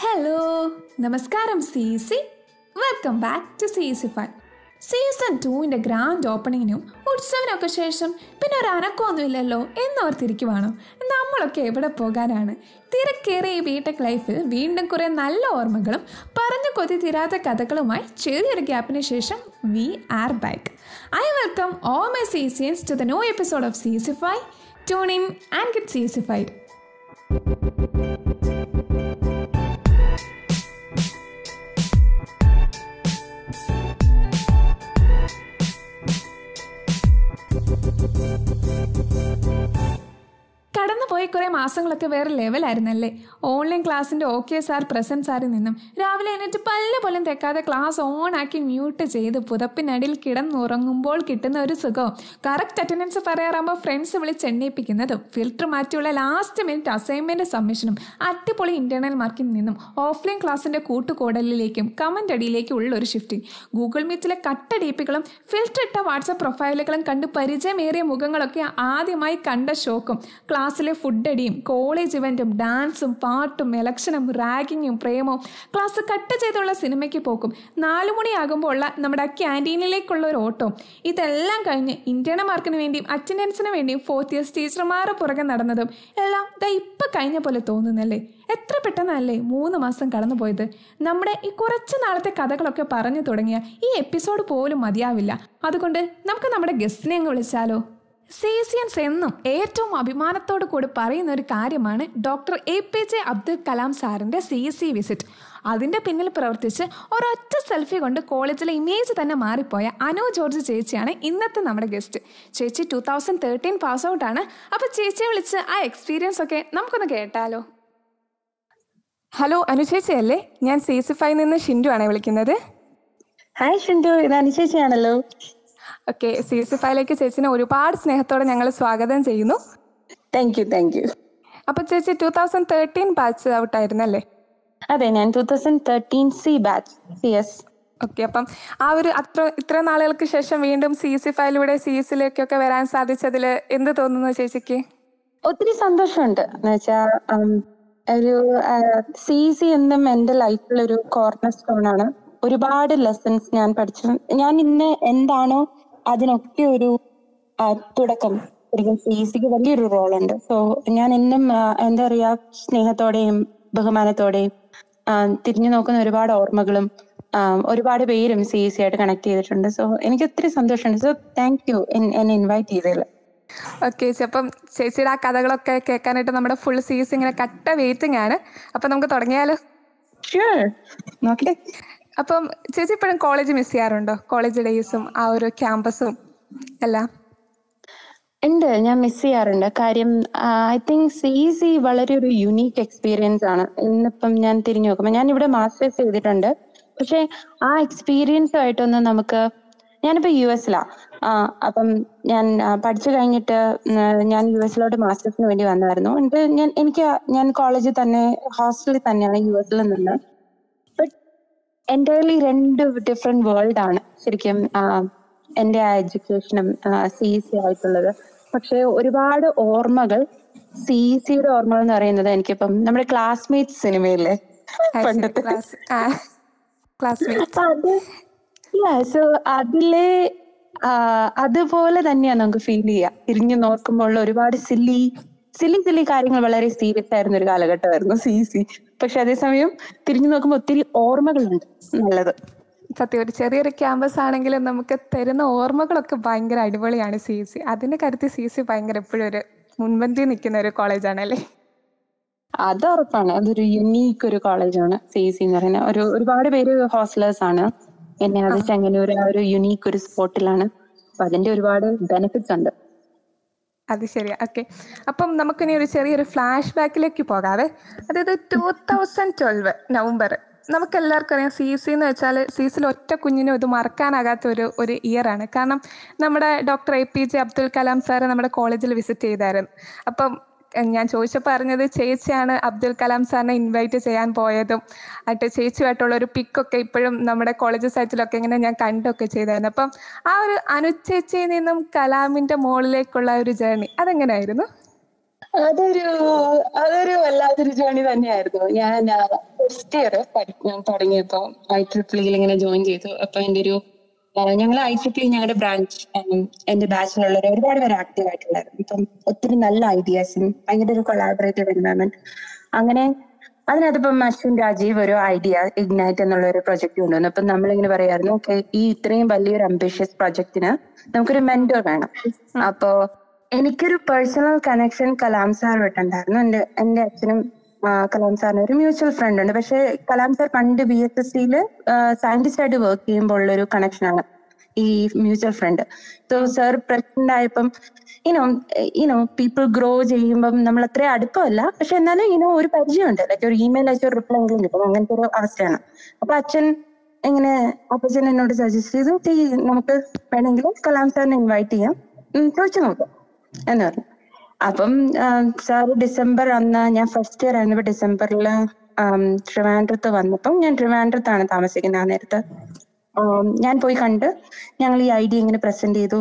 Hello നമസ്കാരം C C welcome back to C C five season ടുവിന്റെ grand ഓപ്പണിങ്ങിനും ഉത്സവനൊക്കെ ശേഷം പിന്നെ ഒരു അനക്കമൊന്നുമില്ലല്ലോ എന്നോർത്തിരിക്കുവാണോ. നമ്മളൊക്കെ എവിടെ പോകാനാണ്? തിരക്കേറിയ ബിടെക് ലൈഫിൽ വീണ്ടും കുറേ നല്ല ഓർമ്മകളും പറഞ്ഞു കൊതി തീരാത്ത കഥകളുമായി ചെറിയൊരു ഗ്യാപ്പിന് ശേഷം we are back I welcome all my സീസിയൻസ് to the new episode of C C five tune in and കടന്നുപോയി കുറേ മാസങ്ങളൊക്കെ വേറെ ലെവലായിരുന്നല്ലേ ഓൺലൈൻ ക്ലാസ്സിന്റെ ഓക്കെ സാർ പ്രസന്റ് സാറിൽ നിന്നും രാവിലെ എന്നിട്ട് പല്ല പോലും തെക്കാതെ ക്ലാസ് ഓൺ ആക്കി മ്യൂട്ട് ചെയ്ത് പുതപ്പിനടിയിൽ കിടന്നുറങ്ങുമ്പോൾ കിട്ടുന്ന ഒരു സുഖവും. കറക്റ്റ് അറ്റൻഡൻസ് പറയാറാകുമ്പോൾ ഫ്രണ്ട്സ് വിളിച്ച് എണ്ണയിപ്പിക്കുന്നതും ഫിൽറ്റർ മാറ്റിയുള്ള ലാസ്റ്റ് മിനിറ്റ് അസൈൻമെന്റ് സബ്മിഷനും അടിപൊളി ഇന്റേണൽ മാർക്കിൽ നിന്നും ഓഫ്ലൈൻ ക്ലാസ്സിന്റെ കൂട്ടുകൂടലിലേക്കും കമന്റ് അടിയിലേക്കും ഉള്ള ഒരു ഷിഫ്റ്റിംഗ് ഗൂഗിൾ മീറ്റിലെ കട്ടടീപ്പികളും ഫിൽറ്റർ ഇട്ട വാട്സപ്പ് പ്രൊഫൈലുകളും കണ്ട് പരിചയമേറിയ മുഖങ്ങളൊക്കെ ആദ്യമായി കണ്ട ഷോക്കും ക്ലാസ്സിലെ ഫുഡ് അടിയും കോളേജ് ഇവന്റും ഡാൻസും പാട്ടും ഇലക്ഷനും റാഗിങ്ങും പ്രേമവും ക്ലാസ് കട്ട് ചെയ്തുള്ള സിനിമയ്ക്ക് പോക്കും നാലു മണിയാകുമ്പോൾ ഉള്ള നമ്മുടെ ക്യാന്റീനിലേക്കുള്ള ഒരു ഓട്ടവും ഇതെല്ലാം കഴിഞ്ഞ് ഇന്ത്യയുടെ മാർക്കിന് വേണ്ടിയും അറ്റൻഡൻസിന് വേണ്ടിയും ഫോർത്ത് ഇയേഴ്സ് ടീച്ചർമാരെ പുറകെ നടന്നതും എല്ലാം ദാ ഇപ്പം കഴിഞ്ഞ പോലെ തോന്നുന്നല്ലേ? എത്ര പെട്ടെന്നല്ലേ മൂന്ന് മാസം കടന്നുപോയത്? നമ്മുടെ ഈ കുറച്ച് നാളത്തെ കഥകളൊക്കെ പറഞ്ഞു തുടങ്ങിയ ഈ എപ്പിസോഡ് പോലും മതിയാവില്ല. അതുകൊണ്ട് നമുക്ക് നമ്മുടെ ഗസ്റ്റിനെ അങ്ങ് വിളിച്ചാലോ? സീസിയൻസ് എന്നും ഏറ്റവും അഭിമാനത്തോടു കൂടി പറയുന്ന ഒരു കാര്യമാണ് doctor A P J Abdul Kalam സാറിന്റെ സി എസ് സി വിസിറ്റ്. അതിന്റെ പിന്നിൽ പ്രവർത്തിച്ച് ഒരൊറ്റ സെൽഫി കൊണ്ട് കോളേജിലെ ഇമേജ് തന്നെ മാറിപ്പോയ അനു ജോർജ് ചേച്ചിയാണ് ഇന്നത്തെ നമ്മുടെ ഗസ്റ്റ്. ചേച്ചി ടൂ തൗസൻഡ് തേർട്ടീൻ പാസ് ഔട്ടാണ് അപ്പോൾ ചേച്ചിയെ വിളിച്ച് ആ എക്സ്പീരിയൻസ് ഒക്കെ നമുക്കൊന്ന് കേട്ടാലോ? ഹലോ അനു ചേച്ചി അല്ലേ? ഞാൻ സി സി ഫൈവ് നിന്ന് ഷിൻഡു ആണ് വിളിക്കുന്നത്. ഹായ് ഷിൻഡു ഇത് അനുശേഷിയാണല്ലോ ഓക്കെ സി സി ഫൈവിലേക്ക് ചേച്ചിനെ ഒരുപാട് സ്നേഹത്തോടെ ഞങ്ങൾ സ്വാഗതം ചെയ്യുന്നു. താങ്ക് യു താങ്ക് യു അപ്പൊ ചേച്ചി two thousand thirteen batch out ആയിരുന്നല്ലേ അതെ ഞാൻ two thousand thirteen C batch C S okay അപ്പം ആ ഒരു അത്ര ഇത്ര നാളുകൾക്ക് ശേഷം വീണ്ടും സി സി ഫയലിലൂടെ സി എസിലേക്കൊക്കെ വരാൻ സാധിച്ചതിൽ എന്ത് തോന്നുന്നു ചേച്ചിക്ക്? ഒത്തിരി സന്തോഷമുണ്ട്. എന്ന് വെച്ചാൽ ഒരു സി സി എന്നും എന്റെ ലൈഫിലൊരു കോർണർ സ്റ്റോൺ ആണ്. ഒരുപാട് ലെസൺസ് ഞാൻ പഠിച്ചു. ഞാൻ ഇന്ന് എന്താണോ അതിനൊക്കെ ഒരു തുടക്കം. സിക്ക് വലിയൊരു റോളുണ്ട്. സോ ഞാൻ എന്നും എന്താ പറയാ സ്നേഹത്തോടെയും ബഹുമാനത്തോടെയും തിരിഞ്ഞു നോക്കുന്ന ഒരുപാട് ഓർമ്മകളും ഒരുപാട് പേരും സി സി ആയിട്ട് കണക്ട് ചെയ്തിട്ടുണ്ട്. സോ എനിക്ക് ഒത്തിരി സന്തോഷമുണ്ട്. സോ താങ്ക് യു എന്നെ ഇൻവൈറ്റ് ചെയ്തതിൽ. ഓക്കെ ചേച്ചി. അപ്പം ചേച്ചിയുടെ ആ കഥകളൊക്കെ കേൾക്കാനായിട്ട് നമ്മുടെ ഫുൾ സീസ് ഇങ്ങനെ കട്ട വെയിറ്റിംഗ് ആണ്. അപ്പം നമുക്ക് തുടങ്ങിയാലോ? ഷുവർ നോക്കട്ടെ അപ്പം ചേച്ചി ഇപ്പോഴും കോളേജ് മിസ് ചെയ്യാറുണ്ടോ? കോളേജ് ഡേയ്സും ആ ഒരു ക്യാമ്പസും എല്ലാം? ഉണ്ട്. ഞാൻ മിസ് ചെയ്യാറുണ്ട്. കാര്യം ഐ തിങ്ക് സി സി വളരെ ഒരു യുണീക്ക് എക്സ്പീരിയൻസ് ആണ്. ഇന്നിപ്പം ഞാൻ തിരിഞ്ഞു നോക്കുമ്പോൾ ഞാൻ ഇവിടെ മാസ്റ്റേഴ്സ് ചെയ്തിട്ടുണ്ട്. പക്ഷെ ആ എക്സ്പീരിയൻസ് ആയിട്ടൊന്നും നമുക്ക് ഞാനിപ്പോ യു എസിലാ അപ്പം ഞാൻ പഠിച്ചു കഴിഞ്ഞിട്ട് ഞാൻ യു എസിലോട്ട് മാസ്റ്റേഴ്സിന് വേണ്ടി വന്നായിരുന്നു. എന്നിട്ട് ഞാൻ എനിക്ക് ഞാൻ കോളേജിൽ തന്നെ ഹോസ്റ്റലിൽ തന്നെയാണ് യു എസിൽ നിന്ന്. എന്റയർലി രണ്ട് ഡിഫറെന്റ് വേൾഡ് ആണ് ശരിക്കും എന്റെ ആ എഡ്യൂക്കേഷനും സി സി ആയിട്ടുള്ളത്. പക്ഷെ ഒരുപാട് ഓർമ്മകൾ സി സിയുടെ ഓർമ്മകൾ എന്ന് പറയുന്നത് എനിക്കിപ്പം നമ്മുടെ ക്ലാസ്മേറ്റ് സിനിമയിലെ പണ്ടത്തെ. അത് സോ അതിലെ അതുപോലെ തന്നെയാണ് നമുക്ക് ഫീൽ ചെയ്യുക തിരിഞ്ഞു നോക്കുമ്പോൾ ഒരുപാട് സില്ലി സില്ലി സില്ലി കാര്യങ്ങൾ വളരെ സീരിയസ് ആയിരുന്ന ഒരു കാലഘട്ടമായിരുന്നു സി സി പക്ഷെ അതേസമയം തിരിഞ്ഞു നോക്കുമ്പോൾ ഒത്തിരി ഓർമ്മകളുണ്ട്. നല്ലത്. സത്യം ഒരു ചെറിയൊരു ക്യാമ്പസ് ആണെങ്കിലും നമുക്ക് തരുന്ന ഓർമ്മകളൊക്കെ ഭയങ്കര അടിപൊളിയാണ് സി സി അതിന്റെ കാര്യത്തിൽ സി സി ഭയങ്കര എപ്പോഴും ഒരു മുൻപന്തി നിൽക്കുന്ന ഒരു കോളേജാണ് അല്ലേ? അത് ഉറപ്പാണ്. അതൊരു യുണീക്ക് ഒരു കോളേജാണ് സി സി എന്ന് പറയുന്നത്. ഒരു ഒരുപാട് പേര് ഹോസ്റ്റലേഴ്സ് ആണ്. എന്നെ അത് ചെങ്ങന്നൂർ ആ ഒരു യുണീക്ക് ഒരു സ്പോട്ടിലാണ് അപ്പൊ അതിന്റെ ഒരുപാട് ബെനിഫിറ്റ്സ് ഉണ്ട്. അത് ശരിയാ. ഓക്കെ അപ്പം നമുക്കിനി ഒരു ചെറിയൊരു ഫ്ലാഷ് ബാക്കിലേക്ക് പോകാതെ അതായത് ടൂ തൗസൻഡ് ട്വൽവ് നവംബർ. നമുക്ക് എല്ലാവർക്കും അറിയാം സി സി എന്ന് വെച്ചാൽ സി സിയിൽ ഒറ്റ കുഞ്ഞിനും ഇത് മറക്കാനാകാത്ത ഒരു ഒരു ഇയർ ആണ്. കാരണം നമ്മുടെ doctor A P J Abdul Kalam sir നമ്മുടെ കോളേജിൽ വിസിറ്റ് ചെയ്തായിരുന്നു. അപ്പം ഞാൻ ചോദിച്ചപ്പോൾ പറഞ്ഞത് ചേച്ചിയാണ് അബ്ദുൽ കലാം സാറിനെ ഇൻവൈറ്റ് ചെയ്യാൻ പോയതും. ആയിട്ട് ചേച്ചിയുമായിട്ടുള്ള ഒരു പിക്കൊക്കെ ഇപ്പോഴും നമ്മുടെ കോളേജ് സൈറ്റിലൊക്കെ ഇങ്ങനെ ഞാൻ കണ്ടൊക്കെ ചെയ്തായിരുന്നു. അപ്പം ആ ഒരു അനുചേച്ചിയിൽ നിന്നും കലാമിന്റെ മുകളിലേക്കുള്ള ഒരു ജേർണി അതെങ്ങനെയായിരുന്നു അതൊരു അതൊരു വല്ലാത്തൊരു ജേണി തന്നെയായിരുന്നു. ഞാൻ ഫസ്റ്റ് ഇയർ പഠിക്കാൻ തുടങ്ങിയപ്പോ ഐ ട്രിപ്പിളിൽ ഇങ്ങനെ ജോയിൻ ചെയ്തു. അപ്പൊ എന്റെ ഒരു ഞങ്ങൾ ഐ ട്രിപ്പിൾ ഞങ്ങളുടെ ബ്രാഞ്ച് എന്റെ ബാച്ചിലുള്ളവർ ഒരുപാട് പേര് ആക്റ്റീവ് ആയിട്ടുണ്ടായിരുന്നു. ഇപ്പം ഒത്തിരി നല്ല ഐഡിയാസും ഭയങ്കര ഒരു കൊളാബറേറ്റീവ് എൻവയറമെന്റ് അങ്ങനെ അതിനകത്തിപ്പം അശ്വിൻ രാജീവ് ഒരു ഐഡിയ ഇഗ്നൈറ്റ് എന്നുള്ള ഒരു പ്രൊജക്ട് കൊണ്ടുവന്നു. അപ്പൊ നമ്മളിങ്ങനെ പറയായിരുന്നു ഓക്കെ ഈ ഇത്രയും വലിയൊരു അംബിഷ്യസ് പ്രൊജക്ടിന് നമുക്കൊരു മെന്റർ വേണം. അപ്പോ എനിക്കൊരു പേഴ്സണൽ കണക്ഷൻ കലാം സാറുമായിട്ടുണ്ടായിരുന്നു എന്റെ എന്റെ അച്ഛനും കലാം സാറിന് ഒരു മ്യൂച്വൽ ഫ്രണ്ട് ഉണ്ട്. പക്ഷെ കലാം സാർ പണ്ട് ബി എസ് എസ് സിയിൽ സയന്റിസ്റ്റ് ആയിട്ട് വർക്ക് ചെയ്യുമ്പോൾ ഉള്ള ഒരു കണക്ഷനാണ് ഈ mutual friend so sir president ആയപ്പം ഇനോ ഇനോ പീപ്പിൾ ഗ്രോ ചെയ്യുമ്പം നമ്മൾ അത്രയും അടുപ്പമല്ല. പക്ഷെ എന്നാലും ഇനോ ഒരു പരിചയമുണ്ട്. ലൈക്ക് ഒരു ഇമെയിൽ അയച്ച ഒരു റിപ്ലൈ എങ്കിലും കിട്ടും. അങ്ങനത്തെ ഒരു അവസ്ഥയാണ്. അപ്പൊ അച്ഛൻ ഇങ്ങനെ അപ്പച്ചൻ എന്നോട് സജസ്റ്റ് ചെയ്തു "ടീ, നമുക്ക് വേണമെങ്കിൽ കലാം സാറിനെ ഇൻവൈറ്റ് ചെയ്യാം. ചോദിച്ചു നോക്കാം എന്ന് പറഞ്ഞു. അപ്പം സാർ ഡിസംബർ അന്ന് ഞാൻ ഫസ്റ്റ് ഇയർ ആയിരുന്നപ്പോ ഡിസംബറിൽ ട്രിവാൻഡ്രത്ത് വന്നപ്പം ഞാൻ ട്രിവാൻഡ്രത്താണ് താമസിക്കുന്നത് ആ നേരത്ത്. ഞാൻ പോയി കണ്ട് ഞങ്ങൾ ഈ ഐഡിയ ഇങ്ങനെ പ്രസന്റ് ചെയ്തു.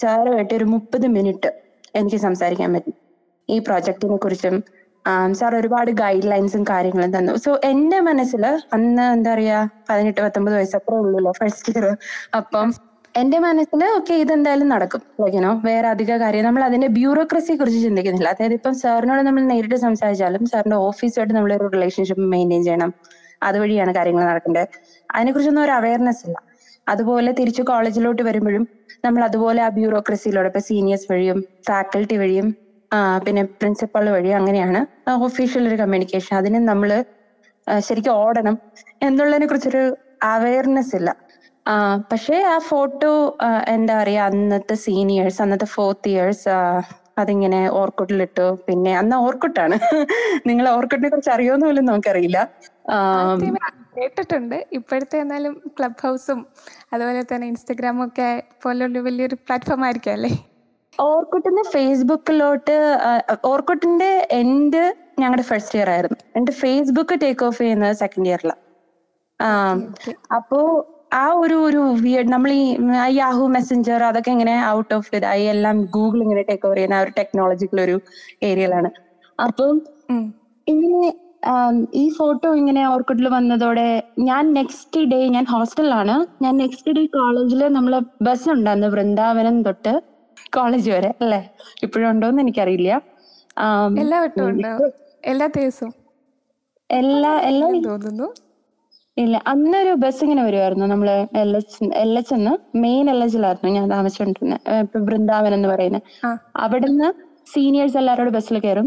സാറുമായിട്ട് ഒരു മുപ്പത് മിനിറ്റ് എനിക്ക് സംസാരിക്കാൻ പറ്റി. ഈ പ്രോജക്റ്റിനെ കുറിച്ചും സാർ ഒരുപാട് ഗൈഡ് ലൈൻസും കാര്യങ്ങളും തന്നു. സോ എന്റെ മനസ്സിൽ അന്ന് എന്താ പറയാ പതിനെട്ട് പത്തൊമ്പത് വയസ്സ് അത്രേ ഉള്ളൂല്ലോ ഫസ്റ്റ് ഇയർ അപ്പം എന്റെ മനസ്സിൽ ഓക്കെ ഇതെന്തായാലും നടക്കും. ലൈക്കിനോ വേറെ അധിക കാര്യം. നമ്മൾ അതിന്റെ ബ്യൂറോക്രസിയെ കുറിച്ച് ചിന്തിക്കുന്നില്ല. അതായത് ഇപ്പം സാറിനോട് നമ്മൾ നേരിട്ട് സംസാരിച്ചാലും സാറിന്റെ ഓഫീസുമായിട്ട് നമ്മൾ ഒരു റിലേഷൻഷിപ്പ് മെയിന്റെയിൻ ചെയ്യണം. അതുവഴിയാണ് കാര്യങ്ങൾ നടക്കേണ്ടത്. അതിനെക്കുറിച്ചൊന്നും ഒരു അവയർനെസ് ഇല്ല. അതുപോലെ തിരിച്ചു കോളേജിലോട്ട് വരുമ്പോഴും നമ്മൾ അതുപോലെ ആ ബ്യൂറോക്രസിയിലൂടെ ഇപ്പൊ സീനിയേഴ്സ് വഴിയും ഫാക്കൽറ്റി വഴിയും പിന്നെ പ്രിൻസിപ്പൾ വഴിയും അങ്ങനെയാണ് ഒഫീഷ്യൽ ഒരു കമ്മ്യൂണിക്കേഷൻ അതിന് നമ്മൾ ശരിക്കും ഓടണം എന്നുള്ളതിനെ കുറിച്ചൊരു അവയർനെസ് ഇല്ല. പക്ഷേ ആ ഫോട്ടോ എന്താ പറയാ അന്നത്തെ സീനിയേഴ്സ് അന്നത്തെ ഫോർത്ത് ഇയേഴ്സ് അതിങ്ങനെ ഓർക്കുട്ടിലിട്ടു. പിന്നെ അന്ന് ഓർക്കുട്ടാണ്. നിങ്ങൾ ഓർക്കുട്ടിനെ കുറിച്ച് അറിയോന്ന് പോലും നമുക്കറിയില്ല. കേട്ടിട്ടുണ്ട്. ഇപ്പോഴത്തെ എന്നാലും ക്ലബ് ഹൗസും അതുപോലെ തന്നെ ഇൻസ്റ്റഗ്രാമും ഒക്കെ പോലുള്ള വലിയൊരു പ്ലാറ്റ്ഫോം ആയിരിക്കും അല്ലേ? ഓർക്കുട്ടിന്റെ ഫേസ്ബുക്കിലോട്ട് ഓർക്കുട്ടിന്റെ എൻഡ് ഞങ്ങളുടെ ഫസ്റ്റ് ഇയർ ആയിരുന്നു. എന്റെ ഫേസ്ബുക്ക് ടേക്ക് ഓഫ് ചെയ്യുന്നത് സെക്കൻഡ് ഇയറിലാണ് അപ്പോ ആ ഒരു ഒരു വിയഡ് നമ്മൾ ഈ യാഹു മെസ്സഞ്ചർ അതൊക്കെ ഇങ്ങനെ ഔട്ട് ഓഫ് ഇതായി എല്ലാം ഗൂഗിൾ ഇങ്ങനെ ടേക്ക് ഓവർ ചെയ്യുന്ന ആ ഒരു ടെക്നോളജിക്കൽ ഒരു ഏരിയയിലാണ് അപ്പം ഇങ്ങനെ ഈ ഫോട്ടോ ഇങ്ങനെ ഓർക്കിഡിൽ വന്നതോടെ ഞാൻ നെക്സ്റ്റ് ഡേ ഞാൻ ഹോസ്റ്റലിലാണ് ഞാൻ നെക്സ്റ്റ് ഡേ കോളേജിൽ നമ്മളെ ബസ് ഉണ്ടായിരുന്നു വൃന്ദാവനം തൊട്ട് കോളേജ് വരെ അല്ലേ? ഇപ്പോഴും ഉണ്ടോന്ന് എനിക്കറിയില്ല. എല്ലാ എല്ലാ ദിവസവും എല്ലാ എല്ലാ തോന്നുന്നു. ഇല്ല അന്നൊരു ബസ് ഇങ്ങനെ വരുമായിരുന്നു നമ്മൾ എൽ എച്ച് എൽ എച്ച് എന്ന് മെയിൻ എൽ എച്ചിലായിരുന്നു ഞാൻ താമസിച്ചോണ്ടിരുന്നത് ഇപ്പൊ വൃന്ദാവൻ എന്ന് പറയുന്നത് അവിടുന്ന് സീനിയേഴ്സ് എല്ലാവരോടും ബസ്സിൽ കയറും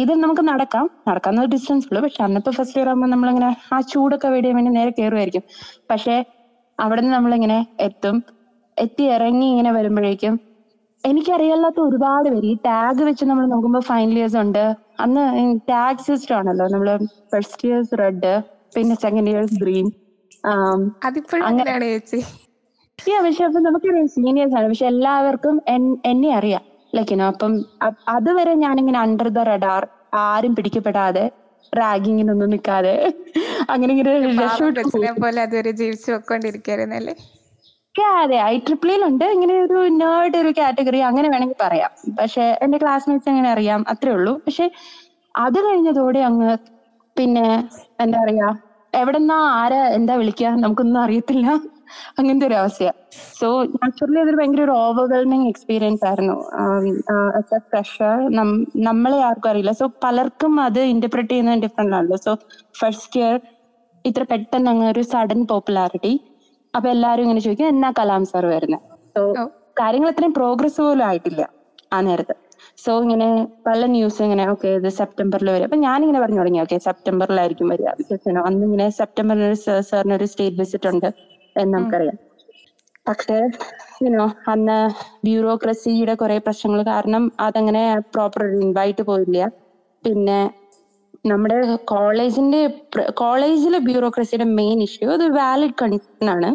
ഇത് നമുക്ക് നടക്കാം. നടക്കാവുന്ന ഡിസ്റ്റൻസ് ഉള്ളൂ. പക്ഷെ അന്നത്തെ ഫസ്റ്റ് ഇയർ ആകുമ്പോൾ നമ്മളിങ്ങനെ ആ ചൂടൊക്കെ വെടിയാൻ വേണ്ടി നേരെ കയറുമായിരിക്കും പക്ഷെ അവിടെ നിന്ന് നമ്മളിങ്ങനെ എത്തും. എത്തി ഇറങ്ങി ഇങ്ങനെ വരുമ്പോഴേക്കും എനിക്കറിയാത്ത ഒരുപാട് പേര്. ഈ ടാഗ് വെച്ച് നമ്മൾ നോക്കുമ്പോൾ ഫൈനൽ ഇയേഴ്സ് ഉണ്ട്. അന്ന് ടാഗ് സിസ്റ്റം ആണല്ലോ. നമ്മൾ ഫസ്റ്റ് ഇയേഴ്സ് റെഡ് പിന്നെ സെക്കൻഡ് ഇയേഴ്സ് ഗ്രീൻ യാ പക്ഷെ അപ്പൊ നമുക്കറിയാം സീനിയേഴ്സ് ആണ്. പക്ഷെ എല്ലാവർക്കും എന്നെ അറിയാം. ലൈക്കിനോ അപ്പം അതുവരെ ഞാനിങ്ങനെ അണ്ടർ ദ റഡാർ ആരും പിടിക്കപ്പെടാതെ റാഗിങ്ങിനൊന്നും നിൽക്കാതെ അങ്ങനെ ഇങ്ങനെ പോലെ അതുവരെ ജീവിച്ചു അതെ. ഐ ട്രിപ്പിളിലുണ്ട് ഇങ്ങനെ ഒരു നേർഡ് ഒരു കാറ്റഗറി അങ്ങനെ വേണമെങ്കിൽ പറയാം. പക്ഷെ എന്റെ ക്ലാസ്മേറ്റ്സ് അങ്ങനെ അറിയാം? അത്രേ ഉള്ളൂ. പക്ഷെ അത് കഴിഞ്ഞതോടെ അങ്ങ് പിന്നെ എന്താ പറയാ എവിടെന്നാ ആരാ എന്താ വിളിക്കുക നമുക്കൊന്നും അറിയത്തില്ല. അങ്ങനത്തെ ഒരു അവസ്ഥയാ. സോ നാച്ചുറലി അതൊരു ഭയങ്കര ഒരു ഓവർവെൽമിങ് എക്സ്പീരിയൻസ് ആയിരുന്നു. പ്രഷർ നമ്മളെ ആർക്കും അറിയില്ല. സോ പലർക്കും അത് ഇന്റർപ്രറ്റ് ചെയ്യുന്നത് ഡിഫറെന്റ് ആണല്ലോ. സോ ഫസ്റ്റ് ഇയർ ഇത്ര പെട്ടെന്ന് അങ്ങ് ഒരു സഡൻ പോപ്പുലാരിറ്റി അപ്പൊ എല്ലാരും ഇങ്ങനെ ചോദിക്കും എന്നാ കലാം സാർ വരുന്നത് സോ ഓ കാര്യങ്ങൾ അത്രയും പ്രോഗ്രസ് പോലും ആയിട്ടില്ല ആ നേരത്ത്. സോ ഇങ്ങനെ പല ന്യൂസ് ഇങ്ങനെ ഓക്കെ ഇത് സെപ്റ്റംബറിൽ വരും. അപ്പൊ ഞാനിങ്ങനെ പറഞ്ഞു തുടങ്ങി ഓക്കെ സെപ്റ്റംബറിലായിരിക്കും വരിക. ബിക്കോസ് അന്ന് ഇങ്ങനെ സെപ്റ്റംബറിൽ ഒരു സാറിന് ഒരു സ്റ്റേറ്റ് വിസിറ്റ് ഉണ്ട് എന്ന് നമുക്കറിയാം. പക്ഷേ യുനോ അന്ന് ബ്യൂറോക്രസിയുടെ കുറെ പ്രശ്നങ്ങൾ കാരണം അതങ്ങനെ പ്രോപ്പർ ഇൻവൈറ്റ് പോയില്ല. പിന്നെ നമ്മുടെ കോളേജിന്റെ കോളേജിലെ ബ്യൂറോക്രസിയുടെ മെയിൻ ഇഷ്യൂ അത് വാലിഡ് കൺസേൺ ആണ്.